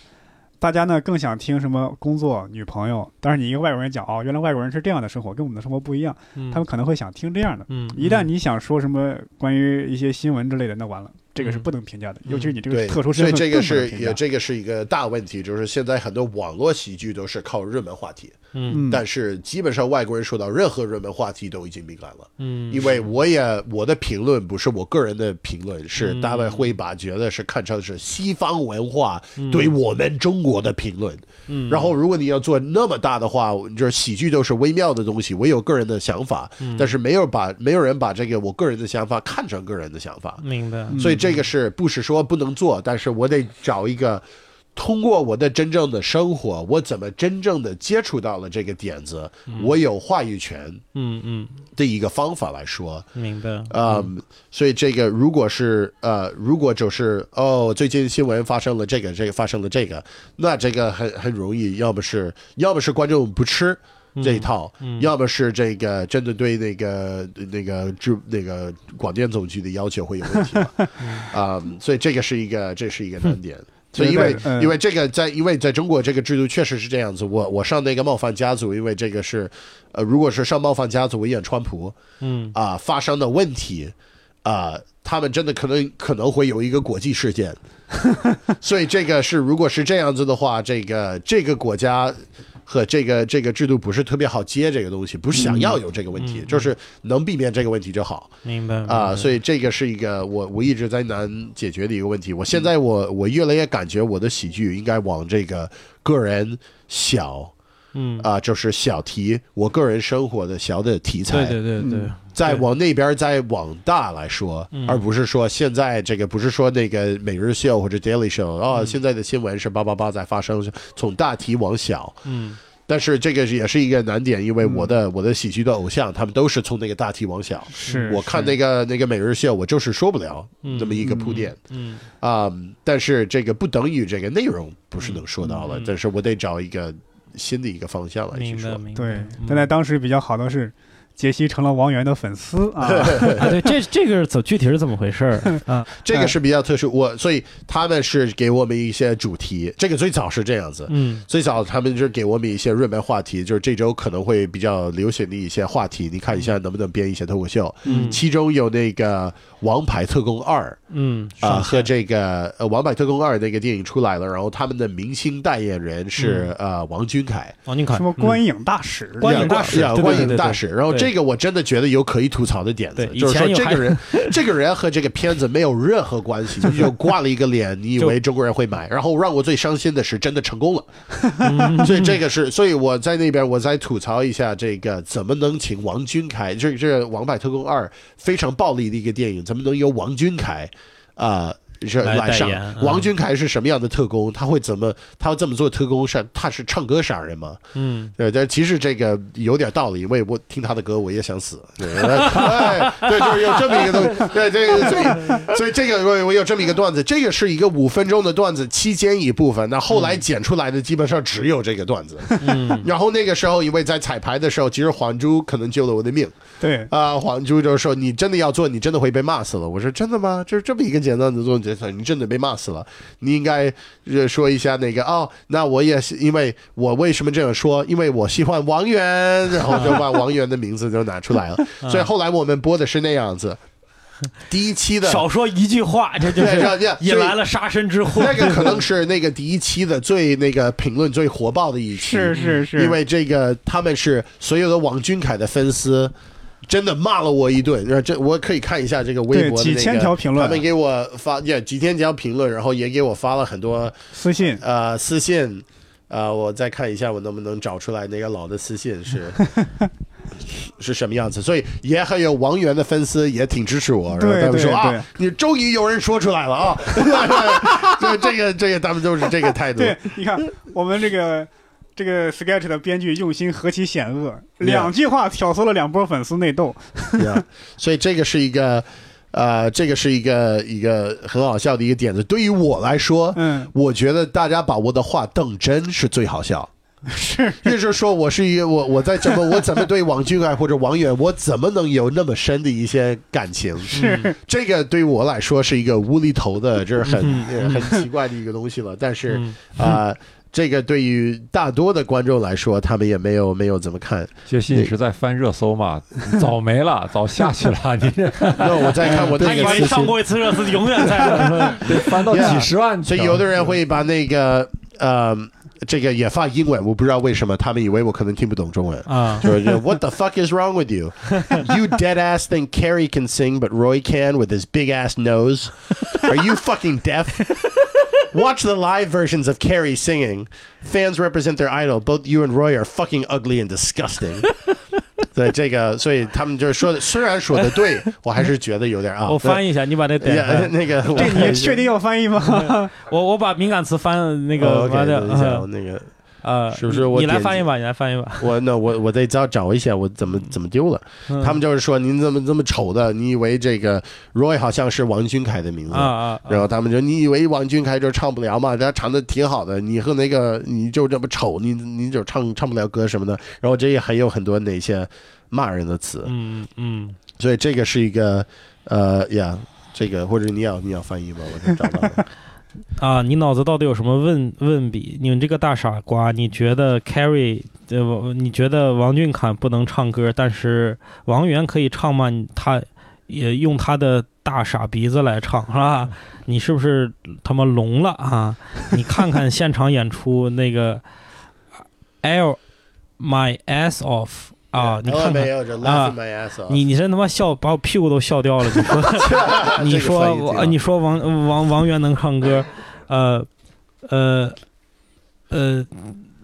大家呢更想听什么工作、女朋友，但是你一个外国人讲哦，原来外国人是这样的生活，跟我们的生活不一样，嗯，他们可能会想听这样的。嗯，一旦你想说什么关于一些新闻之类的，那完了，这个是不能评价的，嗯。尤其是你这个，特殊身份，所以这个是。也这个是一个大问题，就是现在很多网络喜剧都是靠热门话题，嗯嗯，但是基本上外国人说到任何热门话题都已经敏感了。嗯，因为我也我的评论不是我个人的评论，是嗯大家会把觉得是看成是西方文化嗯对我们中国的评论。嗯，然后如果你要做那么大的话，就是喜剧都是微妙的东西，我有个人的想法，嗯但是没有把没有人把这个我个人的想法看成个人的想法。明白，所以这个是不是说不能做？但是我得找一个通过我的真正的生活，我怎么真正的接触到了这个点子，我有话语权嗯嗯，的一个方法来说。明白，嗯，所以这个如果是呃，如果就是哦，最近新闻发生了这个，这个发生了这个，那这个很很容易，要么是要么是观众不吃这一套，要么是这个真的对那个那个制那个广电总局的要求会有问题了啊、所以这个是一个这是一个难点。所以，因为嗯。因为这个在因为在中国这个制度确实是这样子，我我上那个冒犯家族，因为这个是，呃，如果是上冒犯家族，我演川普，嗯。啊、发生的问题啊、他们真的可能可能会有一个国际事件，所以这个是如果是这样子的话，这个这个国家和这个这个制度不是特别好接这个东西，不是想要有这个问题，就是能避免这个问题就好明白啊、所以以这个是一个我我一直在难解决的一个问题。我现在我我越来越感觉我的喜剧应该往这个个人小。嗯，啊、就是小题，我个人生活的小的题材，对对对对，再往那边再往大来说，嗯。而不是说现在这个不是说那个每日秀或者 Daily Show 哦，嗯。现在的新闻是八八八在发生，从大题往小。嗯。但是这个也是一个难点，因为我的、我的喜剧的偶像，他们都是从那个大题往小。是。我看那个那个每日秀，我就是说不了嗯这么一个铺垫嗯啊、但是这个不等于这个内容不是能说到了，嗯但是我得找一个新的一个方向来去说。对嗯，但在当时比较好的是，杰西成了王源的粉丝啊。啊，对，这这个是怎具体是怎么回事儿 啊？这个是比较特殊，我所以他们是给我们一些主题，这个最早是这样子。嗯最早他们就是给我们一些热门话题，就是这周可能会比较流行的一些话题，你看一下能不能编一些脱口秀。嗯其中有那个《王牌特工二》嗯啊、上和这个呃《王牌特工二》那个电影出来了，然后他们的明星代言人是、呃王俊凯，王俊凯什么观影大使？观影大使啊观影大使。然后对这个我真的觉得有可以吐槽的点子，就是说这个人 这个人和这个片子没有任何关系，就就挂了一个脸，你以为中国人会买？然后让我最伤心的是，真的成功了。嗯所以这个是，所以我在那边我再吐槽一下这个怎么能请王俊凯？这这《王牌特工二》非常暴力的一个电影，怎么能由王俊凯啊？是来来上王俊凯是什么样的特工？他会怎么？他要这么做特工是？他是唱歌杀人吗？嗯对，但其实这个有点道理，因为我听他的歌，我也想死。对，哎对，就是有这么一个东西。对，这个所以所以这个我我有这么一个段子，这个是一个五分钟的段子，期间一部分，那后来剪出来的基本上只有这个段子。嗯 然后那个时候，因为在彩排的时候，其实黄珠可能救了我的命 对，啊、黄珠就说：“你真的要做，你真的会被骂死了。”我说：“真的吗？就是这么一个简单的做决策，你真的被骂死了。你应该呃说一下那个哦，那我也是，因为我为什么这样说？因为我喜欢王源，然后就把王源的名字就拿出来了。所以后来我们播的是那样子，第一期的 少说一句话，这就是引来了杀身之祸。那个可能是那个第一期的最那个评论最火爆的一期，是是是，因为这个他们是所有的王俊凯的粉丝，真的骂了我一顿。然后这我可以看一下这个微博的、那个、几千条评论他们给我发也几千条评论，然后也给我发了很多私信呃私信。呃，我再看一下，我能不能找出来那个老的私信是 是什么样子。所以也还有王源的粉丝也挺支持我，然后他们说啊，你终于有人说出来了啊！对，这个这个他们都是这个态度。对，你看我们这个这个 sketch 的编剧用心何其险恶，两句话挑唆了两波粉丝内斗。呀，所以这个是一个，呃，这个是一个一个很好笑的一个点子。对于我来说，嗯，我觉得大家把我的话当真是最好笑。是也就是说，我是一个我我在怎么 我怎么对王俊凯或者王源，我怎么能有那么深的一些感情？是，这个对于我来说是一个无厘头的，就是很、很奇怪的一个东西了。但是嗯啊、这个对于大多的观众来说，他们也没有没有怎么看。杰西，你是在翻热搜吗？早没了，早下去了，你这那我再看我他以为那个私信，上过一次热搜，永远在。得翻到几十万条。所以有的人会把那个呃这个也发英文，我不知道为什么，他们以为我可能听不懂中文。啊，就是 What the fuck is wrong with you? You dead ass think Carrie can sing, but Roy can with his big ass nose. Are you fucking deaf? Watch the live versions of Carrie singing. Fans represent their idol. Both you and Roy are fucking ugly and disgusting. 对这个，所以他们就是说的，虽然说的对，我还是觉得有点啊。我翻译一下，你把这点呀开。那个，我这看一下你确定要翻译吗？我我把敏感词翻那哦个？OK，完掉等一下，呃我那个 呃，是不是我你来翻译吧，你来翻译吧。我那我我得找找一下，我怎么怎么丢了？嗯他们就是说您怎么这么丑的？你以为这个 Roy 好像是王俊凯的名字？啊啊，然后他们就你以为王俊凯就唱不了嘛？他唱的挺好的，你和那个你就这么丑，你你就唱唱不了歌什么的。然后这也还有很多那些骂人的词，嗯嗯，所以这个是一个呃呀，这个或者你要你要翻译吧，我才找到了。啊，你脑子到底有什么问问题？你们这个大傻瓜，你觉得 carry，呃，你觉得王俊凯不能唱歌，但是王源可以唱吗？他也用他的大傻鼻子来唱，是吧？你是不是他妈聋了啊？你看看现场演出那个 L My Ass Off 啊，你看看。哦没有，就 laughing my ass off。你你真他妈笑把我屁股都笑掉了！你说 你说你说王王王源能唱歌，呃呃呃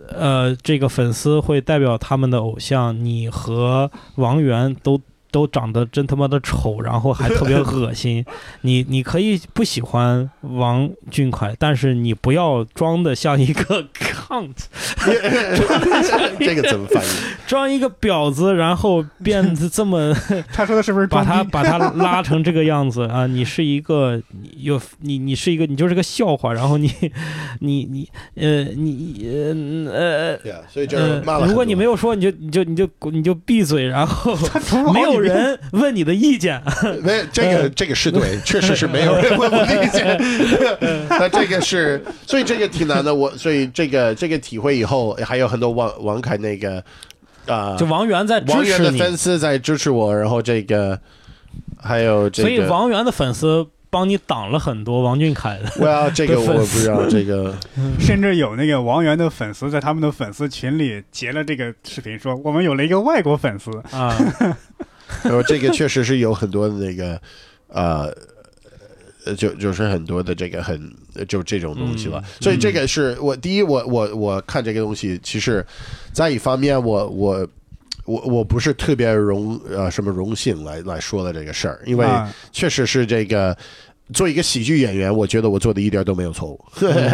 呃，这个粉丝会代表他们的偶像，你和王源都都长得真他妈的丑，然后还特别恶心。你你可以不喜欢王俊凯，但是你不要装的像一个 cunt，这个怎么翻译？装一个婊子，然后变得这么 他说的是不是把他？把他拉成这个样子啊？你是一个你有你你是一个你就是个笑话，然后你你你呃你呃呃所以就是骂了呃，如果你没有说，你就你就你就你就闭嘴，然后没有人问你的意见。没这个这个是对，确实是没有人问我的意见。那这个是，所以这个挺难的。我所以这个这个体会以后，还有很多王王凯那个啊，就王源在支王源的持你，粉丝在支持我，然后这个还有这个，所以王源的粉丝帮你挡了很多王俊凯的。我要这个我不知道这个甚至有那个王源的粉丝在他们的粉丝群里截了这个视频，说我们有了一个外国粉丝。啊，然后这个确实是有很多的那个呃。呃，就就是很多的这个很就这种东西了，嗯所以这个是我第一，我我我看这个东西，其实，在一方面我我我我不是特别荣呃什么荣幸来来说的这个事儿，因为啊。确实是这个做一个喜剧演员，我觉得我做的一点都没有错误。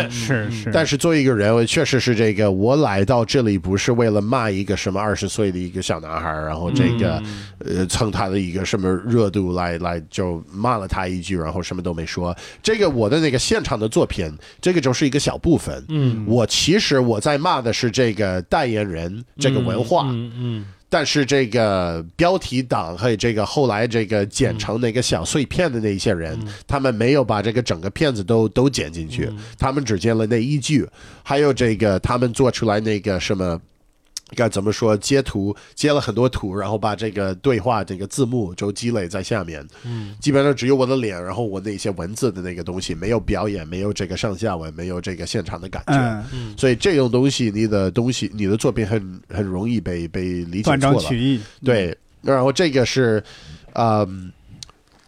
是是，但是作为一个人，我确实是这个，我来到这里不是为了骂一个什么二十岁的一个小男孩，然后这个、呃蹭他的一个什么热度来来就骂了他一句，然后什么都没说。这个我的那个现场的作品，这个就是一个小部分。嗯，我其实我在骂的是这个代言人这个文化，嗯嗯但是这个标题党还有这个后来这个剪成那个小碎片的那一些人，他们没有把这个整个片子都都剪进去，他们只剪了那一句，还有这个他们做出来那个什么。该怎么说？截图截了很多图，然后把这个对话这个字幕就积累在下面。嗯，基本上只有我的脸，然后我那些文字的那个东西，没有表演，没有这个上下文，没有这个现场的感觉。嗯，嗯所以这种东西，你的东西，你的作品很很容易被被理解断错了。章取义。对，然后这个是，嗯，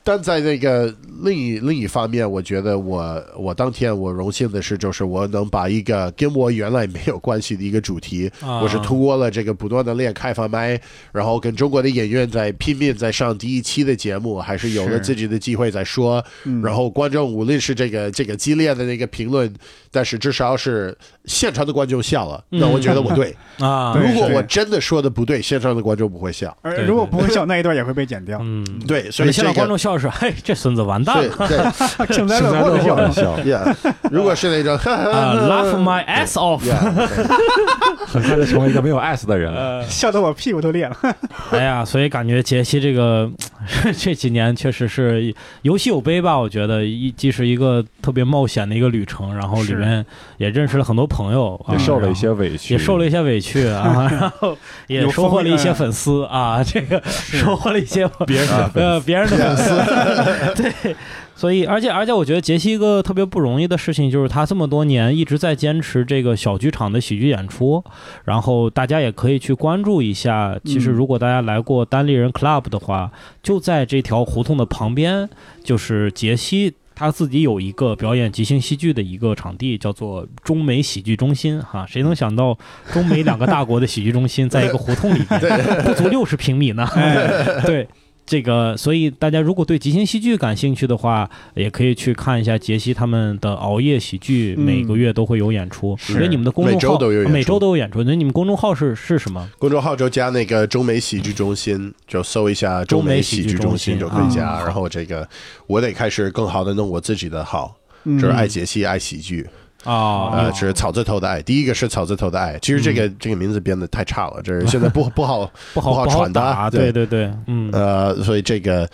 但在那个另一另一方面，我觉得我我当天我荣幸的是，就是我能把一个跟我原来没有关系的一个主题，啊我是通过了这个不断的练开放麦，然后跟中国的演员在拼命在上第一期的节目，还是有了自己的机会在说，嗯然后观众无论是这个这个激烈的那个评论，但是至少是现场的观众笑了，那我觉得我对。啊，如果我真的说的不对，现场的观众不会笑。而如果不会笑，那一段也会被剪掉。嗯，对，所以现在这个观众笑是，嘿，这孙子完蛋了。对。幸灾乐祸祸的笑的笑，，yeah，如果是那种啊，laugh my ass off。很快就成为一个没有 S 的人笑得我屁股都裂了。哎呀，所以感觉杰西这个 这几年确实是有喜有悲吧。我觉得一既是一个特别冒险的一个旅程，然后里面也认识了很多朋友，啊也受了一些委屈，也受了一些委屈啊，然后也收获了一些粉丝啊，这个收获了一些别人的呃别人的粉丝，对。所以，而且而且，我觉得杰西一个特别不容易的事情，就是他这么多年一直在坚持这个小剧场的喜剧演出，然后大家也可以去关注一下。其实，嗯如果大家来过单立人 Club 的话，就在这条胡同的旁边，就是杰西他自己有一个表演即兴戏剧的一个场地，叫做中美喜剧中心。哈，谁能想到中美两个大国的喜剧中心在一个胡同里面，不足六十平米呢？对。这个，所以大家如果对即兴戏剧感兴趣的话，也可以去看一下杰西他们的熬夜喜剧，嗯每个月都会有演出。是因为你们的公众号每周都有演出每周都有演出。那你们公众号是是什么？公众号就加那个中美喜剧中心，就搜一下中美喜剧中心就可以加。啊然后这个我得开始更好的弄我自己的号，嗯就是爱杰西爱喜剧，啊，呃，是草字头的爱。第一个是草字头的爱，其实这个这个名字编的太差了，这是现在不 不好不好不好传达打，对对对对，嗯呃，所以这个。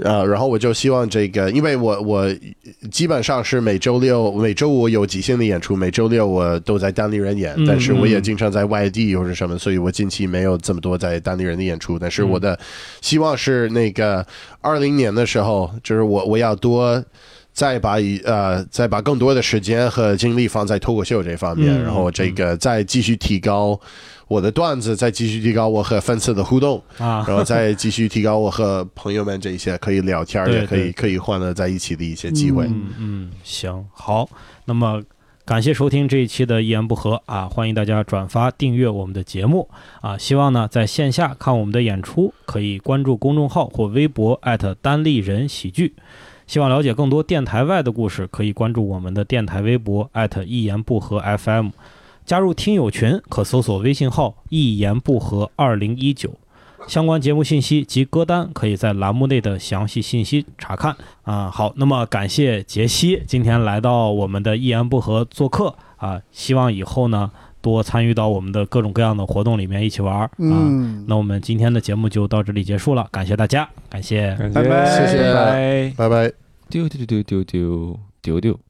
呃，然后我就希望这个，因为我我基本上是每周六、每周五有即兴的演出，每周六我都在单立人演，嗯但是我也嗯经常在外地或者什么，所以我近期没有这么多在单立人的演出。但是我的希望是那个二零年的时候，就是我我要多。再把一呃，再把更多的时间和精力放在脱口秀这方面，嗯然后这个再继续提高我的段子，再继续提高我和粉丝的互动，啊，然后再继续提高我和朋友们这一些可以聊天儿，对也可以可以欢乐在一起的一些机会。嗯嗯，行好，那么。感谢收听这一期的一言不合啊！欢迎大家转发订阅我们的节目啊！希望呢在线下看我们的演出，可以关注公众号或微博单立人喜剧。希望了解更多电台外的故事，可以关注我们的电台微博一言不合 FM，加入听友群可搜索微信号一言不合二零一九。相关节目信息及歌单，可以在栏目内的详细信息查看啊。好，那么感谢杰西今天来到我们的一言不合做客啊，希望以后呢多参与到我们的各种各样的活动里面一起玩儿啊。那我们今天的节目就到这里结束了，感谢大家，感谢，拜拜，谢谢，拜拜，拜拜，丢丢丢丢丢丢丢。